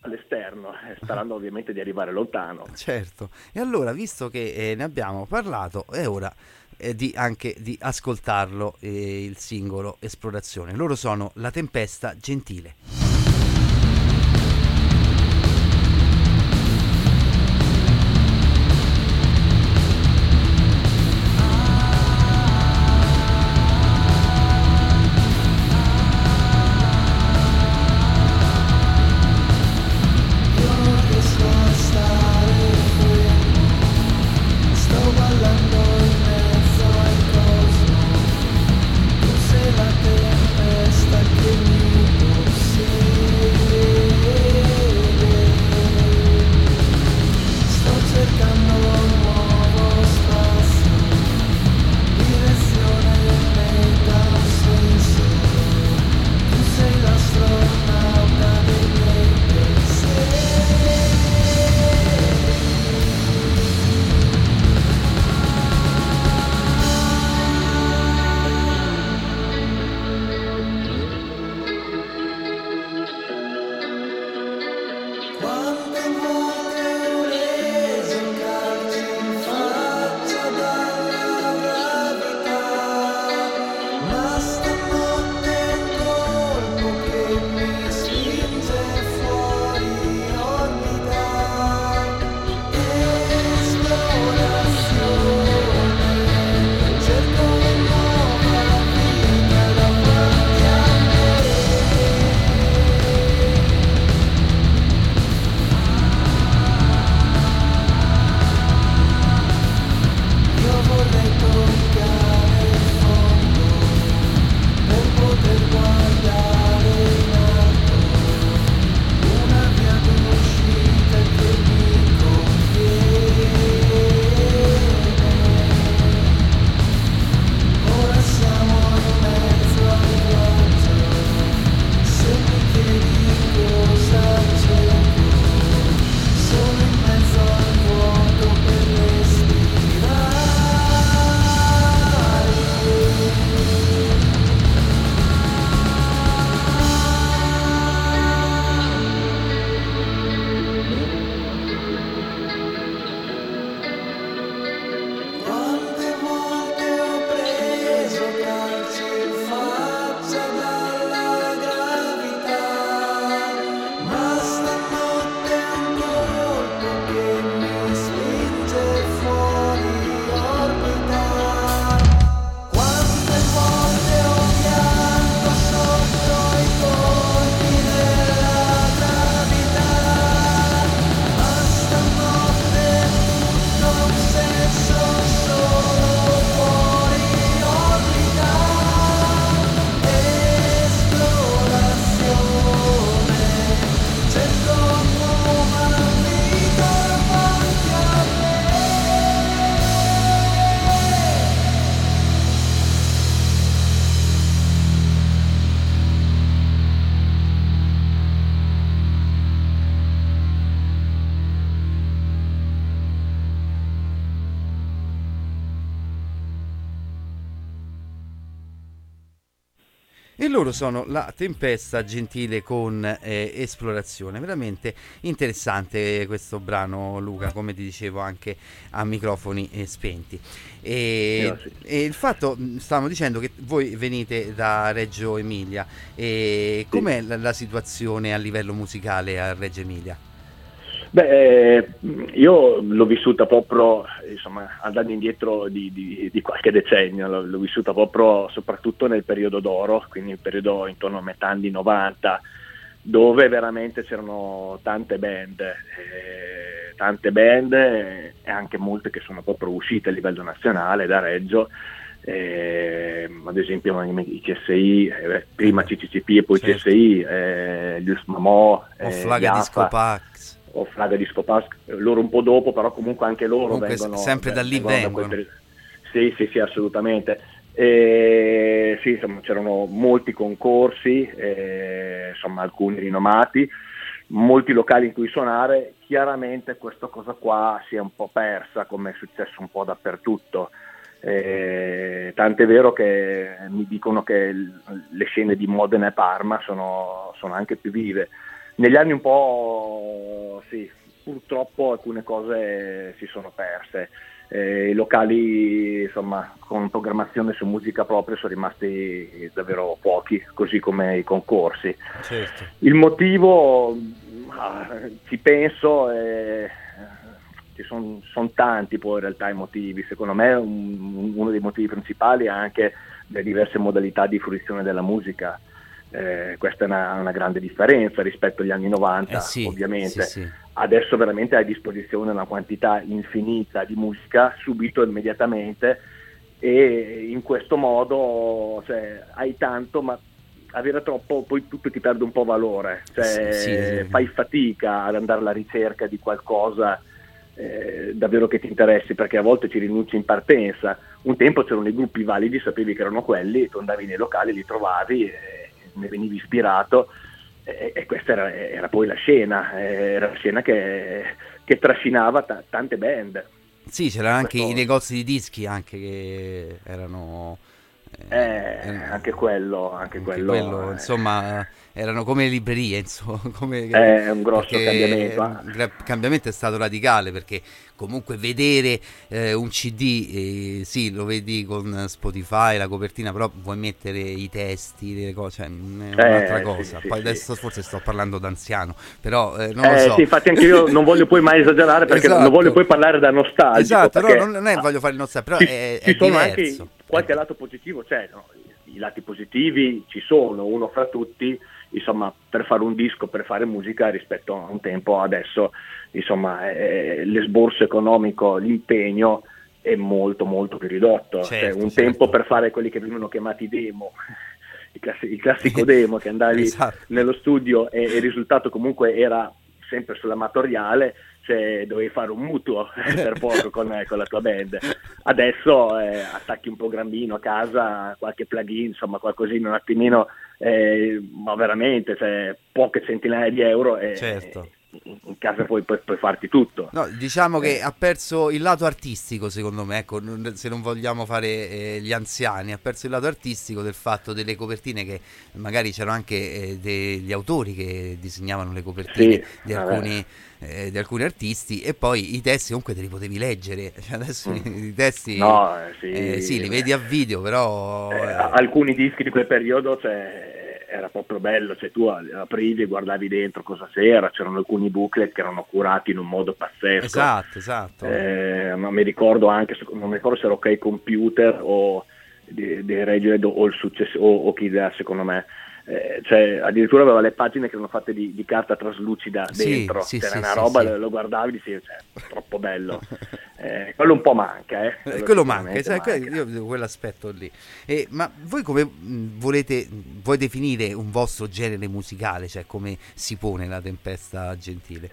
all'esterno, eh, sperando ovviamente di arrivare lontano. Certo. E allora, visto che eh, ne abbiamo parlato, è ora eh, di, anche di ascoltarlo, eh, il singolo Esplorazione. Loro sono La Tempesta Gentile. Loro sono la tempesta gentile con eh, esplorazione. Veramente interessante questo brano, Luca, come ti dicevo anche a microfoni eh, spenti. E, Sì, sì. e il fatto, mh, stavamo dicendo che voi venite da Reggio Emilia. E com'è la, la situazione a livello musicale a Reggio Emilia? Beh, eh, io l'ho vissuta proprio, insomma, andando indietro di, di- di qualche decennio, l'ho, l'ho vissuta proprio soprattutto nel periodo d'oro, quindi il periodo intorno a metà anni 90, dove veramente c'erano tante band, eh, tante band eh, e anche molte che sono proprio uscite a livello nazionale da Reggio. eh, ad esempio i CSI, eh, prima CCCP e poi Certo. CSI, eh, gli Usmamò, O eh, Flaga gli Disco Pax? O Flaga Disco Pass, loro un po' dopo, però comunque anche loro Comunque vengono sempre da lì vengono. periodo. Sì, sì, sì, assolutamente. E, sì, insomma, c'erano molti concorsi, eh, insomma, alcuni rinomati, molti locali in cui suonare. Chiaramente questa cosa qua si è un po' persa, come è successo un po' dappertutto. Eh, tant'è vero che mi dicono che l- le scene di Modena e Parma sono, sono anche più vive. Negli anni un po' sì, purtroppo alcune cose si sono perse. Eh, I locali insomma, con programmazione su musica propria sono rimasti davvero pochi, così come i concorsi. Certo. Il motivo, ah, ci penso, eh, ci sono tanti poi in realtà i motivi. Secondo me un- uno dei motivi principali è anche le diverse modalità di fruizione della musica. Eh, questa è una, una grande differenza rispetto agli anni 90, Eh sì, ovviamente. sì, sì. Adesso veramente hai a disposizione una quantità infinita di musica subito immediatamente e in questo modo cioè, hai tanto ma avere troppo poi tutto ti perde un po' valore, cioè, fai fatica ad andare alla ricerca di qualcosa eh, davvero che ti interessi perché a volte ci rinunci in partenza. Un tempo c'erano i gruppi validi, sapevi che erano quelli, tu andavi nei locali, li trovavi, e ne venivi ispirato e, e questa era, era poi la scena, eh, era la scena che, che trascinava ta- tante band. Sì, c'erano anche Questo- i negozi di dischi anche che erano... Eh, erano- anche quello, anche quello, eh. insomma, erano come le librerie, insomma, come- È un grosso cambiamento, un gra- cambiamento è stato radicale perché comunque vedere eh, un CD, eh, sì, lo vedi con Spotify, la copertina, però vuoi mettere i testi, le cose, cioè, è un'altra sì, cosa. sì, Poi sì. adesso forse sto parlando d'anziano, però eh, non lo Eh, so. sì, infatti anche io non voglio poi mai esagerare perché non Esatto. voglio poi parlare da nostalgico. Esatto, no, perché- non, non è voglio fare il nostro, però ci, è, ci è sono diverso. anche qualche lato positivo, c'è, no? i lati positivi ci sono, uno fra tutti, insomma, per fare un disco, per fare musica rispetto a un tempo adesso, insomma, eh, l'esborso economico, l'impegno è molto molto più ridotto. Cioè, Certo, un certo. tempo per fare quelli che venivano chiamati demo, il, classi- il classico demo che andavi Esatto. nello studio e, e il risultato comunque era sempre sull'amatoriale, cioè dovevi fare un mutuo per poco con, con la tua band. Adesso eh, attacchi un programmino a casa, qualche plugin, insomma qualcosina un attimino, eh, ma veramente, cioè, poche centinaia di euro e Certo. In casa puoi, puoi- puoi farti tutto. No, diciamo Eh. che ha perso il lato artistico, secondo me, ecco, se non vogliamo fare eh, gli anziani, ha perso il lato artistico del fatto delle copertine che magari c'erano anche eh, degli autori che disegnavano le copertine Sì, di, alcuni, eh, di alcuni artisti e poi i testi comunque te li potevi leggere, Cioè, adesso i testi Mm. No, eh, sì, eh, sì, li vedi a video, però... Eh, eh, alcuni dischi di quel periodo cioè, era proprio bello, cioè, tu aprivi e guardavi dentro cosa c'era, c'erano alcuni booklet che erano curati in un modo pazzesco. esatto, esatto. Eh, ma mi ricordo anche, non mi ricordo se era OK Computer o di Radiohead o il successo o, o chi era secondo me. Eh, cioè, addirittura aveva le pagine che erano fatte di, di carta traslucida Sì, dentro, sì, c'era sì, una roba, lo- lo guardavi e dicevi, cioè, troppo bello. Eh, quello un po' manca, eh. Eh, quello manca, que- manca. io quell'aspetto lì. Eh, ma voi come mh, volete, vuoi definire un vostro genere musicale, cioè come si pone la tempesta gentile?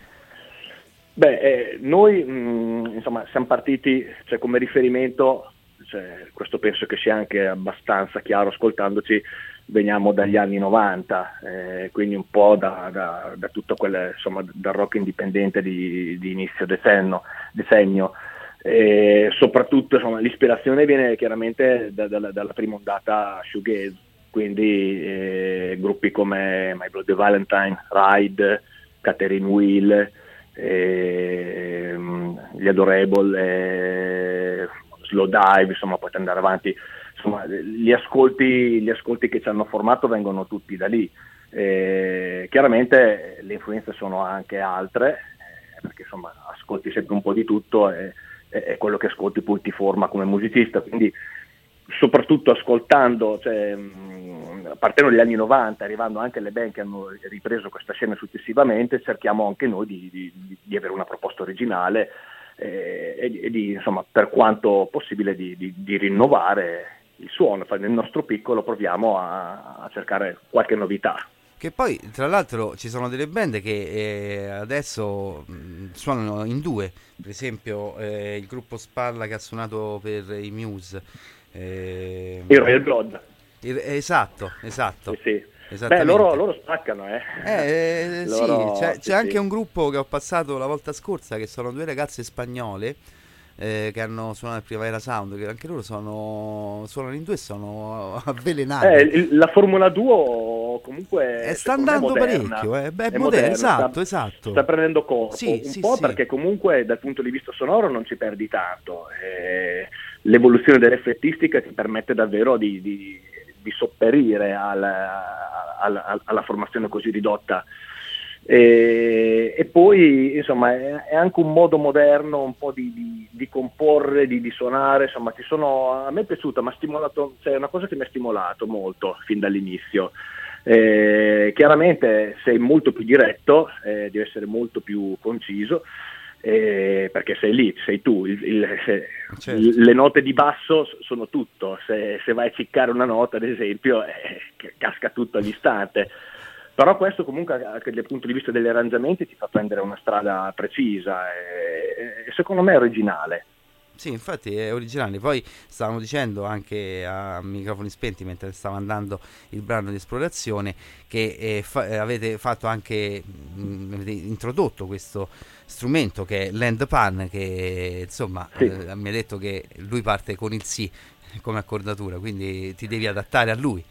Beh, eh, noi mh, insomma siamo partiti cioè, come riferimento, cioè, questo penso che sia anche abbastanza chiaro ascoltandoci, veniamo dagli anni 90, eh, quindi un po' da, da- da tutto quel, insomma, dal rock indipendente di, di inizio decennio. decennio. E soprattutto insomma, l'ispirazione viene chiaramente da- dalla- prima ondata shoegaze, quindi eh, gruppi come My Bloody Valentine, Ride, Catherine Wheel, eh, gli Adorable, eh, Slow Dive, insomma potete andare avanti, insomma gli ascolti, gli ascolti che ci hanno formato vengono tutti da lì. Eh, chiaramente le influenze sono anche altre, eh, perché insomma ascolti sempre un po' di tutto e, e quello che ascolti poi ti forma come musicista, quindi soprattutto ascoltando, cioè, mh, partendo dagli anni 90, arrivando anche alle band che hanno ripreso questa scena successivamente, cerchiamo anche noi di, di, di avere una proposta originale eh, e, di, insomma, per quanto possibile di, rinnovare il suono. Nel nostro piccolo proviamo a, a cercare qualche novità. Che poi, tra l'altro, ci sono delle band che eh, adesso mh, suonano in due, per esempio eh, il gruppo Spalla che ha suonato per i Muse. Eh, il Royal Blood. Il, esatto, esatto. Sì, sì. Beh, loro, loro, spaccano, eh. eh loro, sì, c'è, c'è anche un gruppo che ho passato la volta scorsa, che sono due ragazze spagnole, eh, che hanno suonato il Primavera Sound, che anche loro sono, suonano in due e sono avvelenati. Eh, la Formula 2 comunque eh, sta andando parecchio, eh. Beh, è, è moderno, moderno, esatto, sta, esatto. Sta prendendo corpo, sì, un sì, po' sì. perché comunque dal punto di vista sonoro non ci perdi tanto. Eh, l'evoluzione dell'effettistica ti permette davvero di, di, di sopperire al, al, alla formazione così ridotta e, e, poi insomma è, è, anche un modo moderno un po' di, di, di comporre, di, di, suonare, insomma sono, a me è piaciuta, ma stimolato, cioè è una cosa che mi ha stimolato molto fin dall'inizio. Eh, chiaramente sei molto più diretto, eh, devi essere molto più conciso, eh, perché sei lì, sei tu, il, il, certo. le note di basso sono tutto, se, se, vai a ciccare una nota ad esempio eh, casca tutto all'istante però questo comunque anche dal punto di vista degli arrangiamenti ti fa prendere una strada precisa e, e secondo me è originale. Sì, infatti è originale. Poi stavamo dicendo anche a microfoni spenti mentre stava andando il brano di esplorazione che eh, fa- eh, avete fatto anche, mh, mm, avete introdotto questo strumento che è l'end pan che insomma sì. eh, mi ha detto che lui parte con il sì come accordatura, quindi ti devi adattare a lui.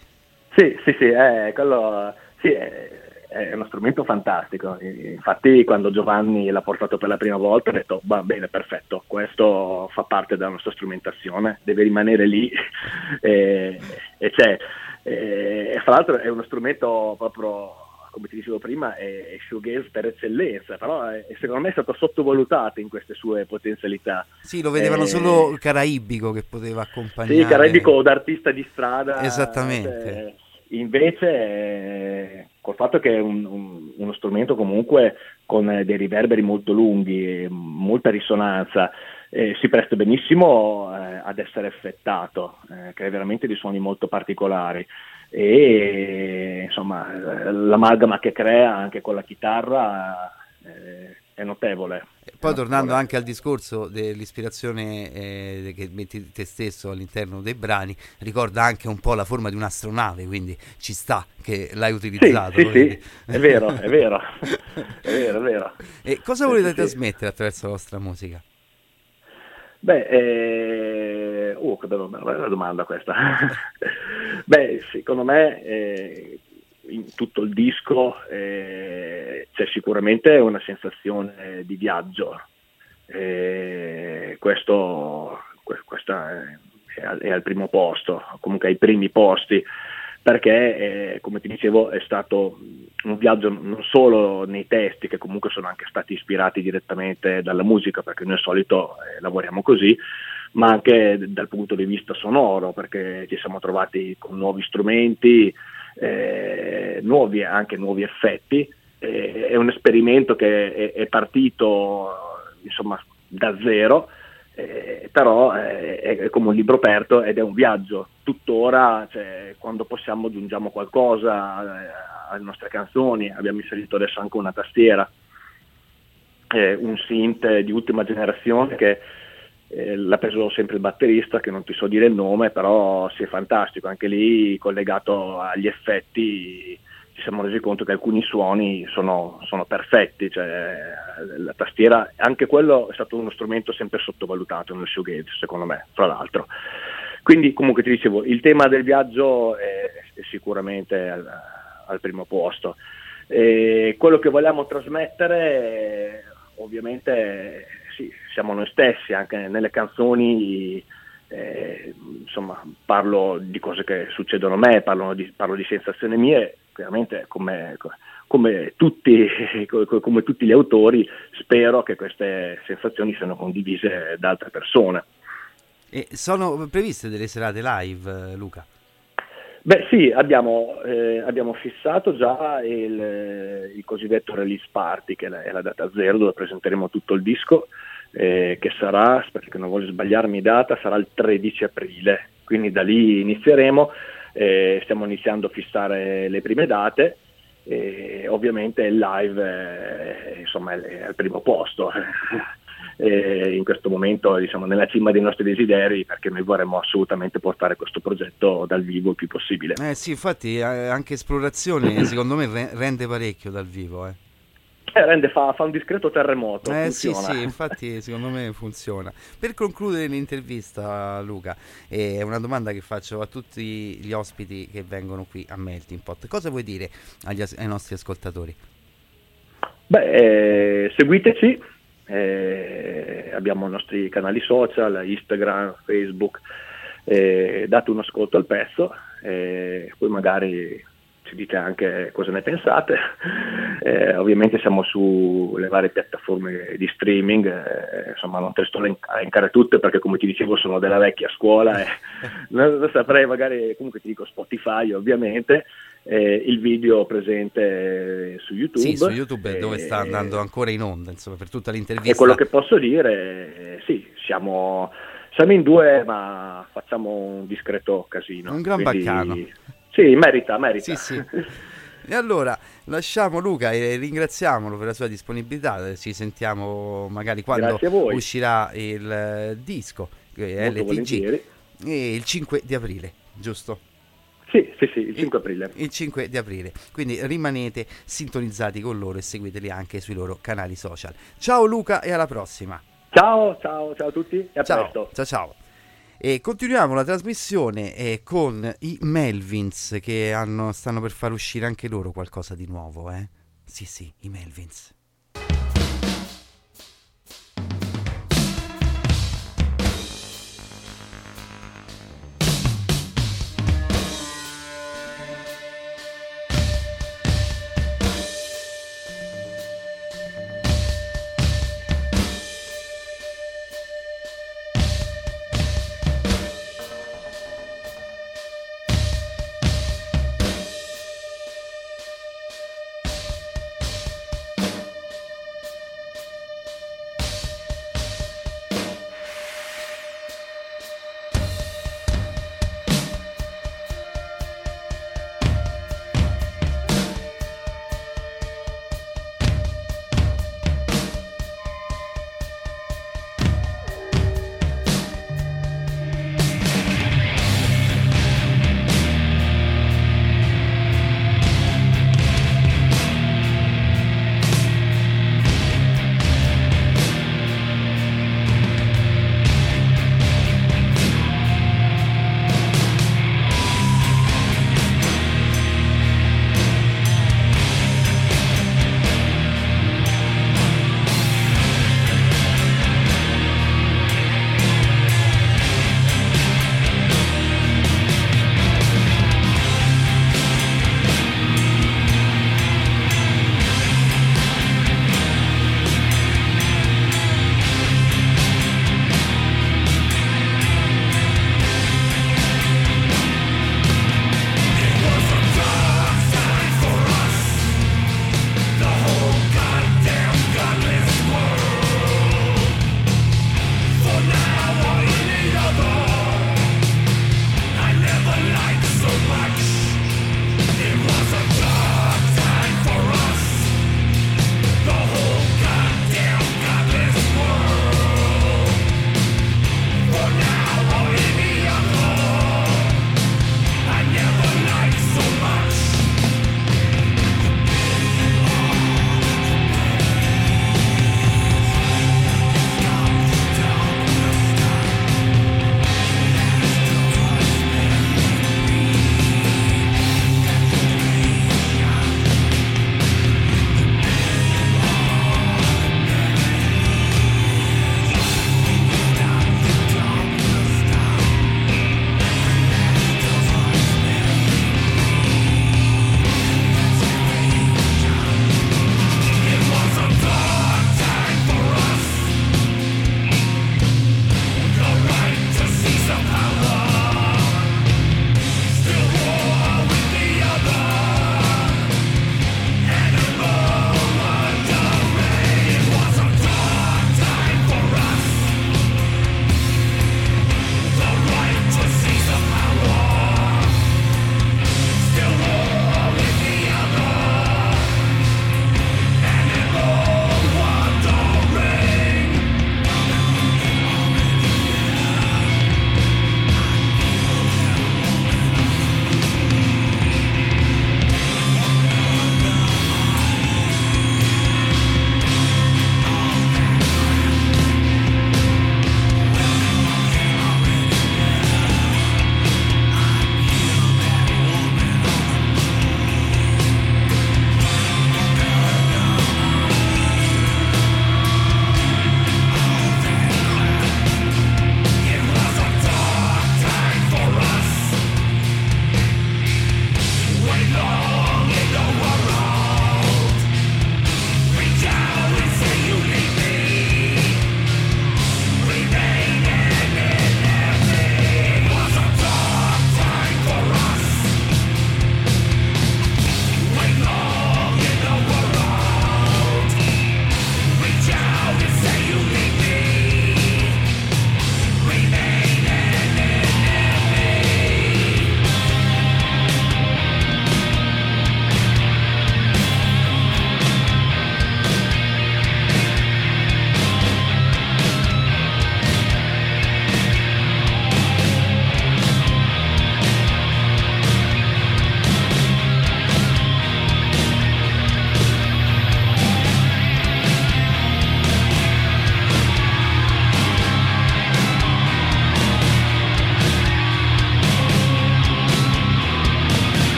Sì, sì, sì, eh, quello sì, è, è, uno strumento fantastico. Infatti, quando Giovanni l'ha portato per la prima volta, ho detto: Va bene, perfetto, questo fa parte della nostra strumentazione, deve rimanere lì e, e c'è. E, fra l'altro, è uno strumento proprio come ti dicevo prima, è, shoegaze per eccellenza, però è, secondo me è stato sottovalutato in queste sue potenzialità. Sì, lo vedevano eh, solo caraibico che poteva accompagnare. Sì, caraibico d'artista di strada. Esattamente. Eh, Invece, eh, col fatto che è un, un, uno strumento comunque con dei riverberi molto lunghi, molta risonanza, eh, si presta benissimo eh, ad essere effettato, eh, crea veramente dei suoni molto particolari. E insomma l'amalgama che crea anche con la chitarra eh, è notevole. Poi tornando anche al discorso dell'ispirazione eh, che metti te stesso all'interno dei brani, ricorda anche un po' la forma di un'astronave, quindi ci sta che l'hai utilizzato. Sì, sì, sì. è vero, è vero, è vero, è vero. E cosa volete sì, trasmettere attraverso la vostra musica? Beh, eh... uh, che bella, bella domanda questa. Beh, secondo me eh, in tutto il disco eh, c'è sicuramente una sensazione di viaggio. Eh, questo, è, è, al primo posto, comunque ai primi posti, perché eh, come ti dicevo è stato un viaggio non solo nei testi, che comunque sono anche stati ispirati direttamente dalla musica, perché noi al solito eh, lavoriamo così, ma anche dal punto di vista sonoro, perché ci siamo trovati con nuovi strumenti, eh, nuovi, anche nuovi effetti. Eh, è un esperimento che è, è partito insomma, da zero, eh, però è, è, come un libro aperto ed è un viaggio. Tuttora, cioè, quando possiamo, aggiungiamo qualcosa eh, alle nostre canzoni. Abbiamo inserito adesso anche una tastiera, eh, un synth di ultima generazione che eh, l'ha preso sempre il batterista che non ti so dire il nome, però sì, è fantastico, anche lì collegato agli effetti ci siamo resi conto che alcuni suoni sono, sono perfetti, cioè, la tastiera, anche quello è stato uno strumento sempre sottovalutato nel shoegaze secondo me, fra l'altro. Quindi comunque ti dicevo, il tema del viaggio è, è è sicuramente al, al primo posto. E quello che vogliamo trasmettere, ovviamente, sì, siamo noi stessi, anche nelle canzoni, eh, insomma, parlo di cose che succedono a me, parlo di, parlo di sensazioni mie, chiaramente come, come, tutti, come tutti gli autori, spero che queste sensazioni siano condivise da altre persone. E sono previste delle serate live, Luca? Beh sì, abbiamo, eh, abbiamo fissato già il, il, cosiddetto release party, che è la, data zero, dove presenteremo tutto il disco, eh, che sarà, aspetta che non voglio sbagliarmi data, sarà il 13 aprile, quindi da lì inizieremo, eh, stiamo iniziando a fissare le prime date, e ovviamente il live insomma, è al primo posto. eh, in questo momento diciamo, nella cima dei nostri desideri perché noi vorremmo assolutamente portare questo progetto dal vivo il più possibile. Eh sì, infatti eh, anche esplorazione secondo me rende parecchio dal vivo. Eh. Eh, rende, fa, fa, un discreto terremoto. Eh sì, sì, infatti secondo me funziona. Per concludere l'intervista, Luca, è una domanda che faccio a tutti gli ospiti che vengono qui a Melting Pot. Cosa vuoi dire agli, ai nostri ascoltatori? Beh, eh, seguiteci, eh, abbiamo i nostri canali social, Instagram, Facebook, eh, date un ascolto al pezzo, eh, poi magari ci dite anche cosa ne pensate. Eh, ovviamente siamo sulle varie piattaforme di streaming, eh, insomma non te le sto a elencare tutte perché come ti dicevo sono della vecchia scuola e non lo saprei magari, comunque ti dico Spotify ovviamente. Eh, il video presente su YouTube. Sì, su YouTube dove sta andando ancora in onda, insomma, per tutta l'intervista. E quello che posso dire, eh, sì, siamo, siamo, in due, ma facciamo un discreto casino. Un gran quindi... baccano. Sì, merita, merita. Sì, sì. E allora lasciamo Luca e ringraziamolo per la sua disponibilità. Ci sentiamo magari quando uscirà il eh, disco eh, LTG il 5 di aprile, giusto? Sì, sì, sì, il 5 aprile. Il 5 di aprile. Quindi rimanete sintonizzati con loro e seguiteli anche sui loro canali social. Ciao Luca e alla prossima. Ciao, ciao, ciao a tutti e a ciao, presto. Ciao, ciao. E continuiamo la trasmissione eh, con i Melvins che hanno, stanno per far uscire anche loro qualcosa di nuovo, eh? Sì, sì, i Melvins.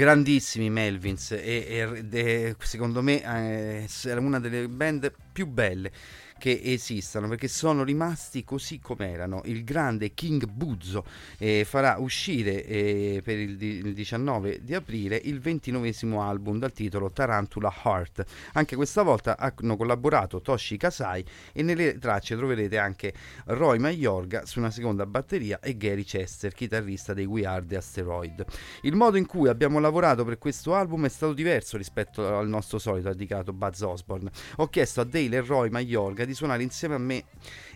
Grandissimi Melvins e, e- e secondo me eh, è una delle band più belle che esistano perché sono rimasti così com'erano. Il grande King Buzzo eh, farà uscire eh, per il, il 19 di aprile il 29 album dal titolo Tarantula Heart. Anche questa volta hanno collaborato Toshi Kasai e nelle tracce troverete anche Roy Mayorga su una seconda batteria e Gary Chester, chitarrista dei We Are The Asteroid. Il modo in cui abbiamo lavorato per questo album è stato diverso rispetto al nostro solito, ha dichiarato Buzz Osborne. Ho chiesto a Dale e Roy Mayorga di suonare insieme a me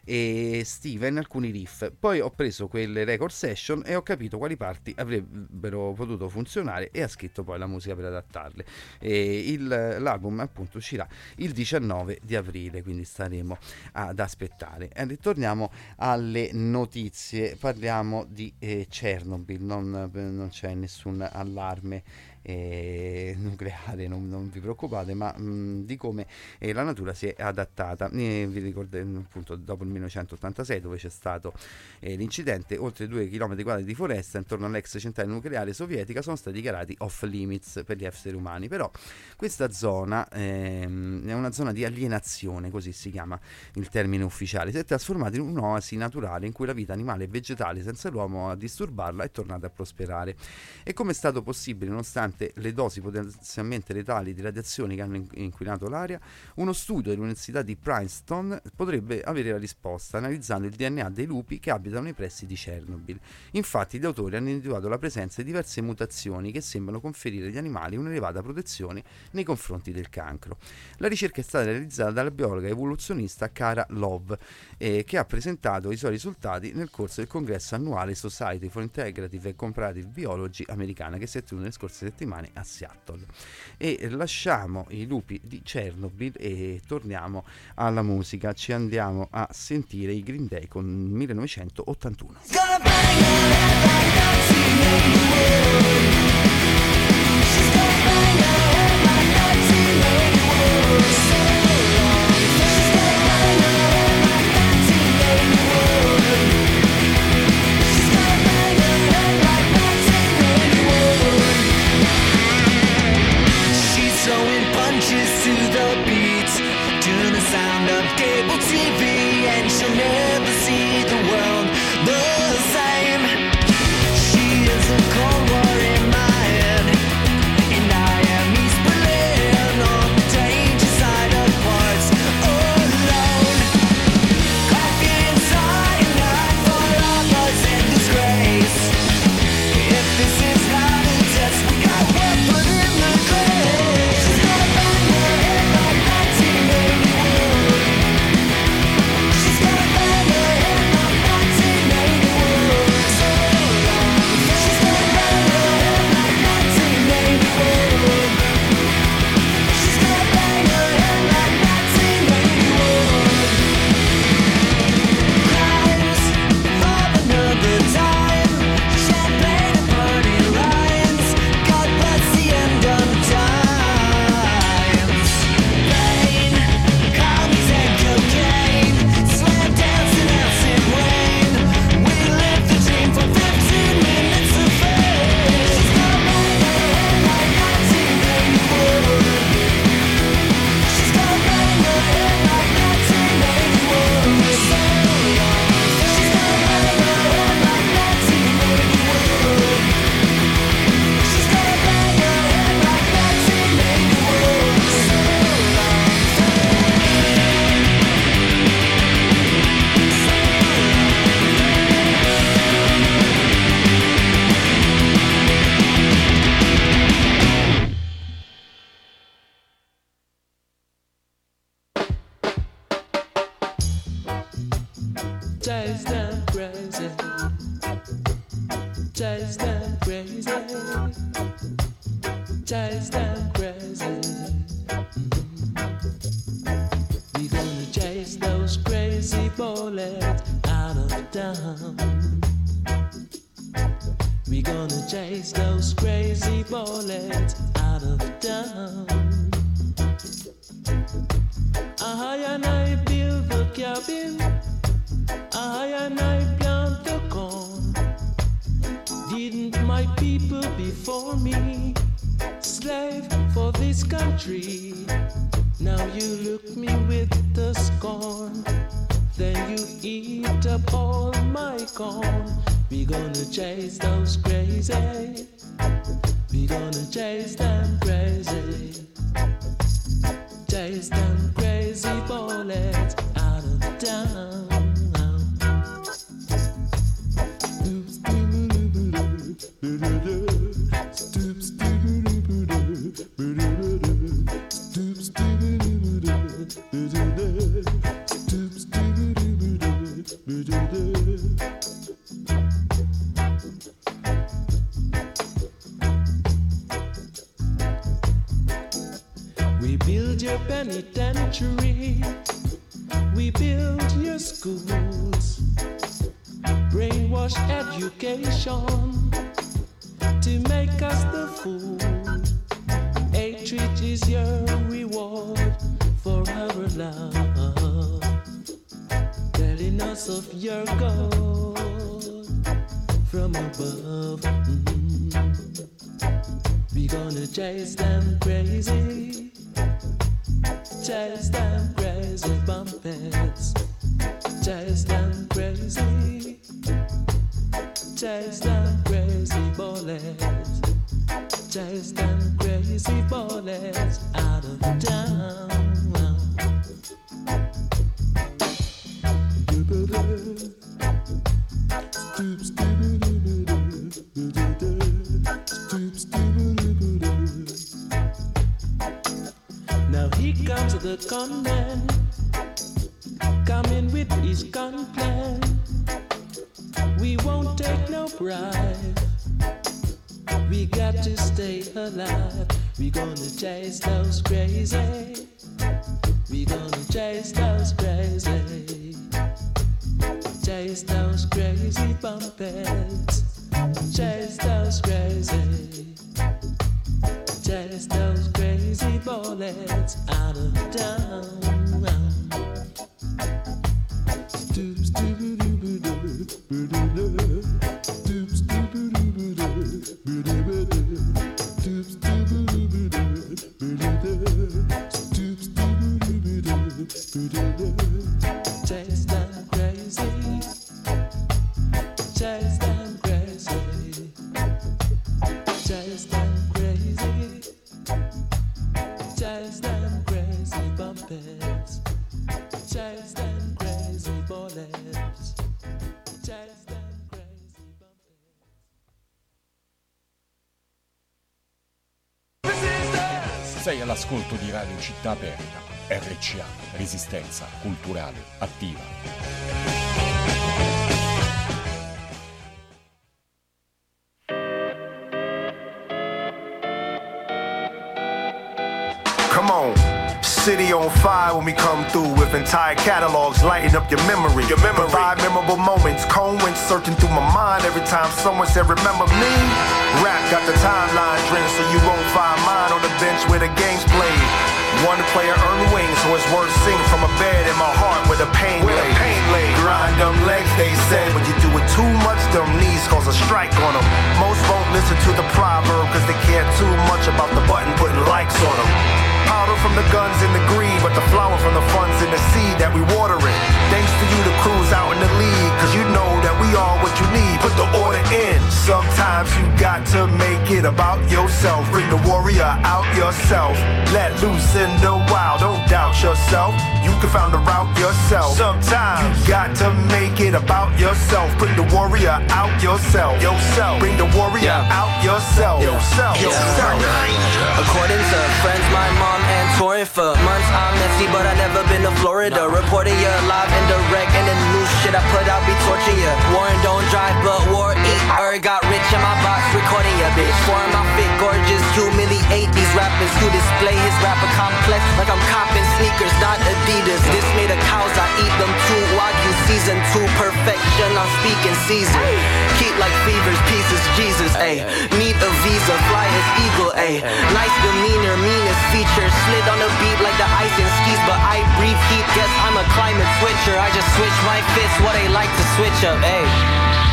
e Steven alcuni riff. Poi ho preso quelle record session e ho capito quali parti avrebbero potuto funzionare e ha scritto poi la musica per adattarle. Il- l'album appunto uscirà il 19 di aprile, quindi staremo ad aspettare. E ritorniamo alle notizie, parliamo di eh, Chernobyl, non, non c'è nessun allarme eh, nucleare, non, non vi preoccupate, ma mh, di come eh, la natura si è adattata. Eh, vi ricordate appunto dopo il 1986 dove c'è stato eh, l'incidente, oltre 2 km quadrati di foresta intorno all'ex centrale nucleare sovietica sono stati dichiarati off limits per gli esseri umani, però questa zona ehm, è una zona di alienazione, così si chiama il termine ufficiale, si è trasformata in un'oasi naturale in cui la vita animale e vegetale senza l'uomo a disturbarla è tornata a prosperare. E come è stato possibile, nonostante le dosi potenzialmente letali di radiazioni che hanno in- inquinato l'aria, uno studio dell'Università di Princeton potrebbe avere la risposta analizzando il DNA dei lupi che abitano nei pressi di Chernobyl. Infatti gli autori hanno individuato la presenza di diverse mutazioni che sembrano conferire agli animali un'elevata protezione nei confronti del cancro. La ricerca è stata realizzata dalla biologa evoluzionista Cara Love, eh, che ha presentato i suoi risultati nel corso del congresso annuale Society for Integrative and Comparative Biology americana che si è tenuto nelle scorse settimane a Seattle. E lasciamo i lupi di Chernobyl e torniamo alla musica. Ci andiamo a sentire i Green Day con 1981. She's my people before me, slave for this country. Now you look me with the scorn, then you eat up all my corn. We gonna chase those crazy, we gonna chase them crazy, chase them crazy bullets. Sei all'ascolto di Radio Città Aperta, RCA, Resistenza Culturale Attiva. City on fire when we come through with entire catalogs lighting up your memory. Your memory. Provide memorable moments. Cone went searching through my mind every time someone said, Remember me? Rap got the timeline trend, so you won't find mine on the bench where the game's played. One player earned wings, so it's worth sing from a bed in my heart where the pain Where the lay. pain lay. Grind them legs, they say, but you do it too much, them knees cause a strike on them. Most won't listen to the proverb cause they care too much about the button putting likes on them. Powder from the guns and the greed, but the flower from the funds in the seed that we watering. Thanks to you, the crew's out in the league, cause you know that we are what you need. Put the order in. Sometimes you got to make it about yourself. Bring the warrior out yourself. Let loose in the wild, don't doubt yourself. You can find the route yourself. Sometimes you got to make it about yourself. Bring the warrior out yourself. Yourself. Bring the warrior out yourself. Yourself. Yourself. According to friends, my mom and touring for months. I'm messy, but I never been to Florida. Reporting you live and direct, and the new shit I put out be torching ya. Warren don't drive, but war eat. Er got rich in my box, recording ya, bitch. Foreign my fit, gorgeous, humiliate these rappers who display his rapper complex like I'm copping sneakers, not Adidas. This made of cows, I eat them too. Wagyu season two, perfection. I'm speaking season. Keep like fevers, pieces, Jesus, ayy. Need a visa, fly as eagle, ayy. Nice demeanor, meanest feature. Slid on the beat like the ice and skis, but I breathe heat. Guess I'm a climate switcher. I just switch my fits, what they like to switch up, ayy.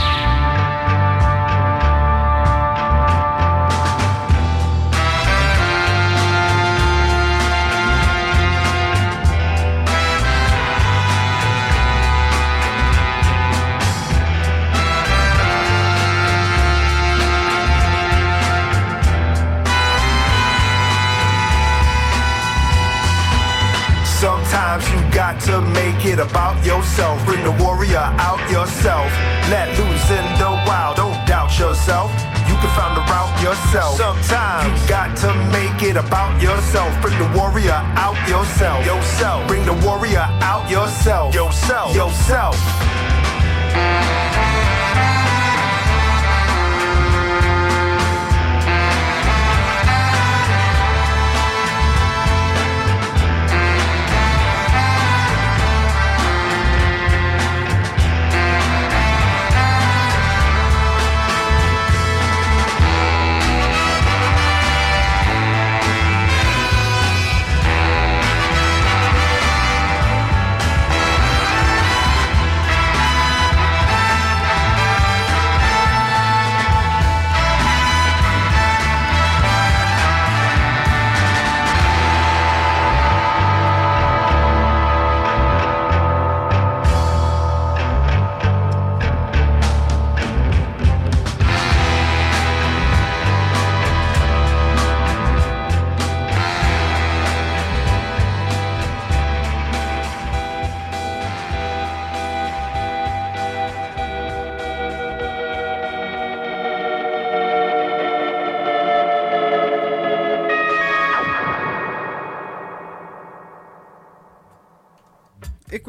Sometimes you got to make it about yourself. Bring the warrior out yourself. Let loose in the wild. Don't doubt yourself. You can find the route yourself. Sometimes you got to make it about yourself. Bring the warrior out yourself. Yourself. Bring the warrior out yourself. Yourself. Yourself.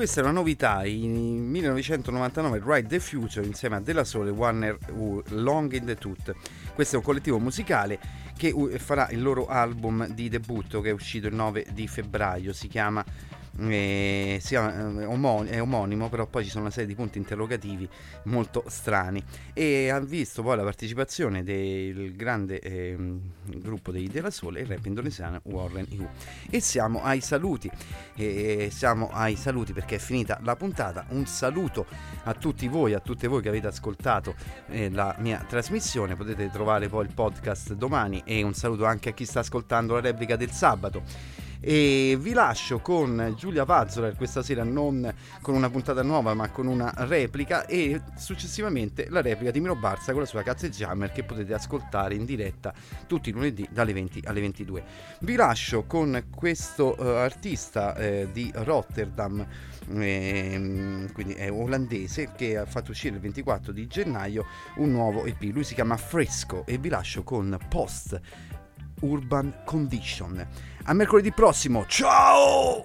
Questa è una novità, in 1999 Ride the Future insieme a Della Sole Warner Long in the Tooth. Questo è un collettivo musicale che farà il loro album di debutto che è uscito il 9 di febbraio, si chiama eh, sia, eh, omon- è omonimo, però poi ci sono una serie di punti interrogativi molto strani. E ha visto poi la partecipazione del grande eh, gruppo dei Della Sole, il rap indonesiano Warren U. E siamo ai saluti, e siamo ai saluti perché è finita la puntata. Un saluto a tutti voi, a tutte voi che avete ascoltato eh, la mia trasmissione. Potete trovare poi il podcast domani e un saluto anche a chi sta ascoltando la replica del sabato e vi lascio con Giulia Pazzola questa sera non con una puntata nuova ma con una replica e successivamente la replica di Miro Barza con la sua Cazze Jammer che potete ascoltare in diretta tutti i lunedì dalle 20 alle 22 vi lascio con questo uh, artista eh, di Rotterdam eh, quindi è olandese che ha fatto uscire il 24 di gennaio un nuovo EP lui si chiama Fresco e vi lascio con Post Urban Condition a mercoledì prossimo, ciao!